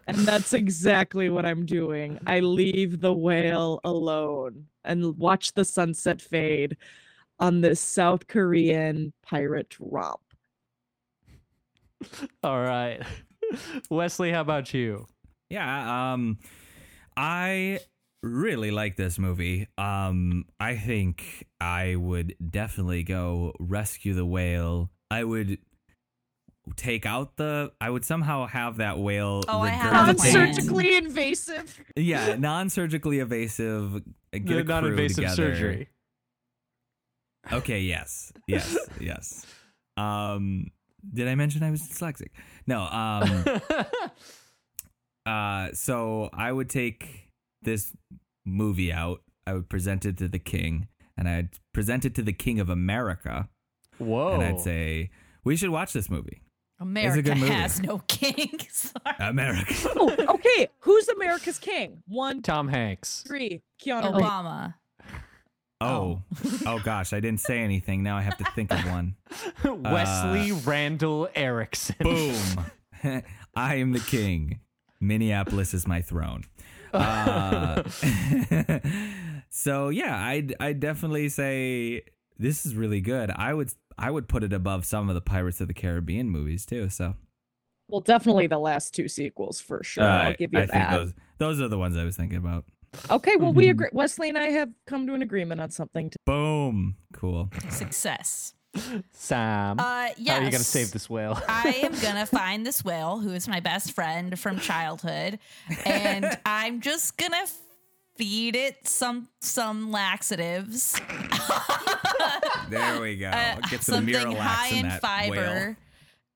And that's exactly what I'm doing. I leave the whale alone and watch the sunset fade on this South Korean pirate romp. [LAUGHS] All right. [LAUGHS] Wesley, how about you? Yeah, um I really like this movie. Um, I think I would definitely go rescue the whale. I would take out the. I would somehow have that whale. Oh, I have a regurgitate- plan. Non-surgically invasive. Yeah, non-surgically evasive. Get The a crew non-invasive together. surgery. Okay. Yes. Yes. yes. [LAUGHS] Um, did I mention I was dyslexic? No. Um. [LAUGHS] uh. So I would take this movie out. I would present it to the king, and I'd present it to the king of America, Whoa. and I'd say we should watch this movie. America good movie. has no king. [LAUGHS] Sorry. America. Oh, okay. Who's America's king? One, Tom Hanks. three. Keanu Reeves. Obama. Oh. [LAUGHS] Oh gosh, I didn't say anything. Now I have to think of one. [LAUGHS] Wesley Randall Erickson. Boom. [LAUGHS] I am the king. Minneapolis is my throne. Uh, so yeah, I'd I'd definitely say this is really good. I would I would put it above some of the Pirates of the Caribbean movies too. So Well, definitely the last two sequels for sure. I'll Uh, give you I that. think those those are the ones I was thinking about. Okay, well, we agree. Wesley and I have come to an agreement on something. To- Boom. Cool. Success. Sam. Uh, yes. How are you going to save this whale? [LAUGHS] I am [LAUGHS] gonna find this whale who is my best friend from childhood, and [LAUGHS] I'm just gonna feed it some some laxatives, There we go. uh, Get some something Miralax high in in fiber, whale.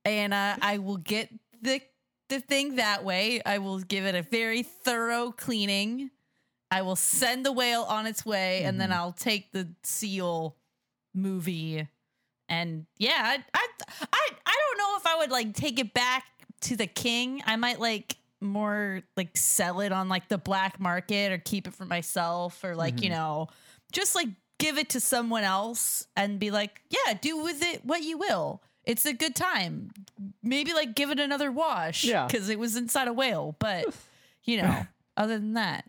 and uh, I will get the the thing that way. I will give it a very thorough cleaning. I will send the whale on its way, and Mm-hmm. then I'll take the seal movie. And yeah, I, I I don't know if I would like take it back to the king. I might like more like sell it on like the black market or keep it for myself or like, Mm-hmm. you know, just like give it to someone else and be like, yeah, do with it what you will. It's a good time. Maybe like give it another wash Yeah. cuz it was inside a whale, but [LAUGHS] you know, other than that,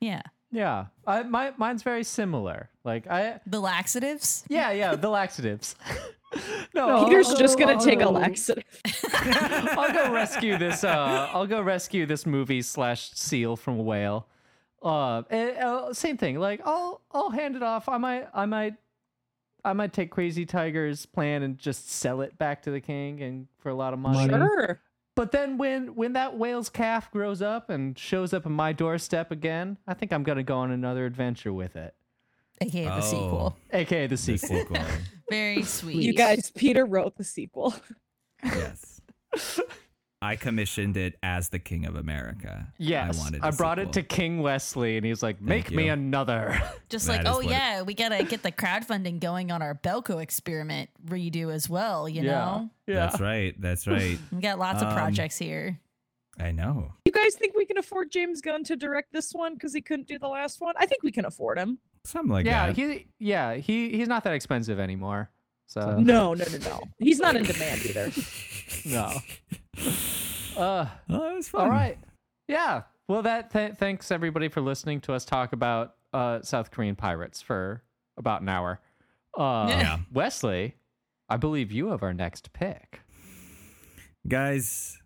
yeah. yeah. I, my, mine's very similar. Like, I. The laxatives? Yeah, yeah, the laxatives. [LAUGHS] no, Peter's I'll just go- gonna I'll take a laxative. [LAUGHS] [LAUGHS] I'll go rescue this. Uh, I'll go rescue this movie slash seal from a whale. Uh, and, uh, same thing. Like I'll I'll hand it off. I might I might I might take Crazy Tiger's plan and just sell it back to the king and for a lot of money. Sure. But then when when that whale's calf grows up and shows up on my doorstep again, I think I'm gonna go on another adventure with it. AKA the Oh. sequel. AKA the The sequel. sequel. [LAUGHS] Very sweet. You guys, Peter wrote the sequel. yes. [LAUGHS] I commissioned it as the King of America. Yes, I wanted. I a brought it to. King Wesley, and he's like, "Make me another." [LAUGHS] Just That like, oh what it- yeah, we gotta get the crowdfunding going on our Belko experiment redo as well. You know, yeah. That's right. That's [LAUGHS] right. we got lots of Um, projects here. I know. You guys think we can afford James Gunn to direct this one because he couldn't do the last one? I think we can afford him. Something like yeah, that. he yeah he he's not that expensive anymore. So [LAUGHS] No, no, no, no. He's not in demand either. no. Uh, oh, it was fun. all right. Yeah. Well, that th- thanks everybody for listening to us talk about uh, South Korean pirates for about an hour. Uh, Yeah. Wesley, I believe you have our next pick. guys.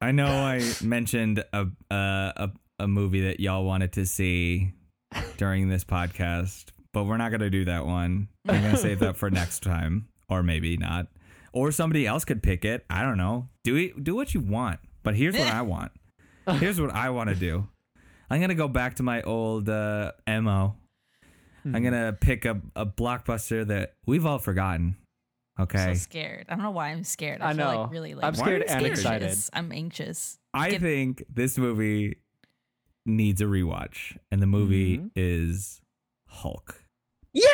I know I [LAUGHS] mentioned a, a a a movie that y'all wanted to see during this podcast, but we're not gonna do that one. I'm gonna save that for [LAUGHS] next time, or maybe not. Or somebody else could pick it. I don't know. Do it. Do what you want. But here's what I want. [LAUGHS] Here's what I want to do. I'm gonna go back to my old uh, mo. I'm gonna pick a, a blockbuster that we've all forgotten. Okay. So scared. I don't know why I'm scared. I, I feel know. like really like I'm scared and anxious. excited. I'm anxious. I Get- think this movie needs a rewatch, and the movie Mhm. is Hulk. Yeah.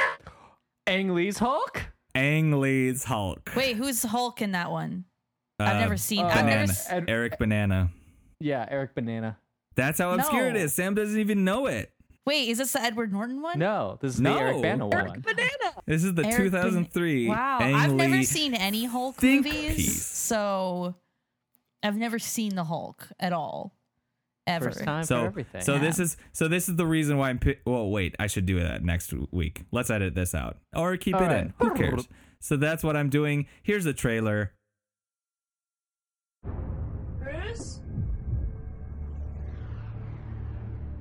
Ang Lee's Hulk. Ang Lee's Hulk. Wait, who's Hulk in that one? I've Uh, never seen. uh, I've never. S- Ed- Eric Banana. Yeah, Eric Banana. That's how obscure it No. is. Sam doesn't even know it. Wait, is this the Edward Norton one? No, this is No. the Eric Bana Eric one. Banana. This is the Eric 2003 Wow, Ang I've never Lee seen any Hulk think movies, piece. so I've never seen the Hulk at all, ever. First time for everything. so this is so this is the reason why I'm. Pi- well, wait, I should do that next week. Let's edit this out or keep All it right. in. Who cares? [LAUGHS] So that's what I'm doing. Here's the trailer. Bruce?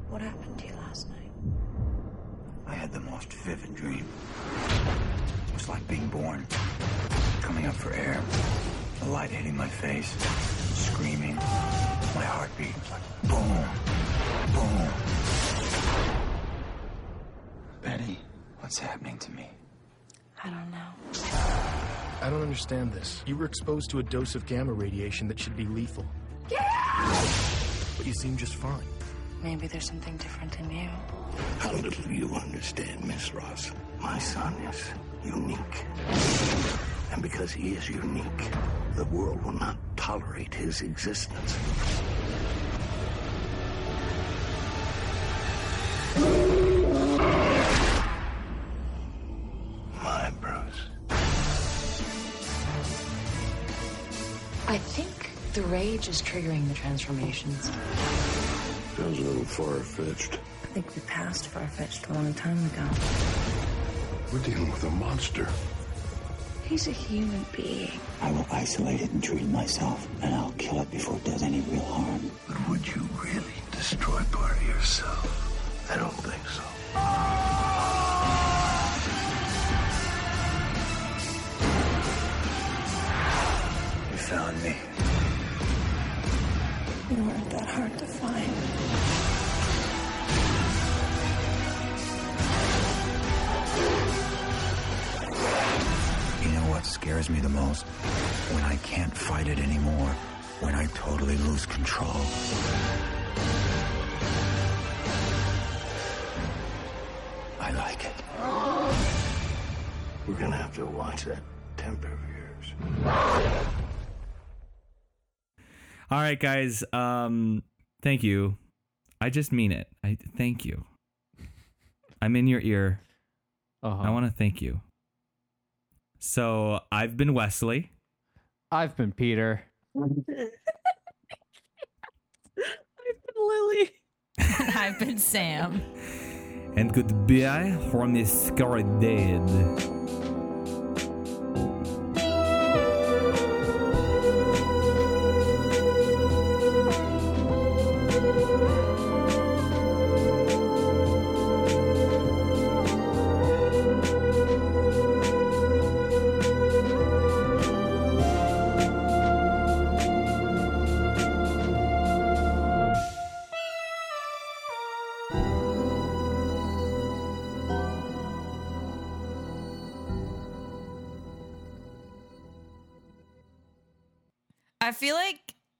What happened to you last night? I had the most vivid dream. It was like being born, coming up for air, the light hitting my face, screaming. My heartbeat was like boom, boom. Betty, what's happening to me? I don't know. I don't understand this. You were exposed to a dose of gamma radiation that should be lethal. But you seem just fine. Maybe there's something different in you. How little you understand, Miss Ross. My son is unique. And because he is unique, the world will not tolerate his existence. Rage is triggering the transformations. Sounds a little far-fetched. I think we passed far-fetched a long time ago. We're dealing with a monster. He's a human being. I will isolate it and treat it myself, and I'll kill it before it does any real harm. But would you really destroy part of yourself? I don't think so. You found me. You weren't that hard to find. You know what scares me the most? When I can't fight it anymore. When I totally lose control. I like it. We're gonna have to watch that temper of yours. All right, guys. Um, thank you. I just mean it. I thank you. I'm in your ear. Uh-huh. I want to thank you. So I've been Wesley. I've been Peter. [LAUGHS] I've been Lily. [LAUGHS] I've been Sam. And goodbye from the Scar Dead.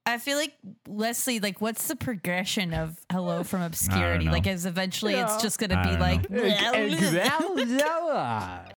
I feel like Leslie, like, what's the progression of Hello [LAUGHS] from Obscurity? Like, as eventually it's just gonna I be don't like, [LAUGHS] Exactly. [LAUGHS]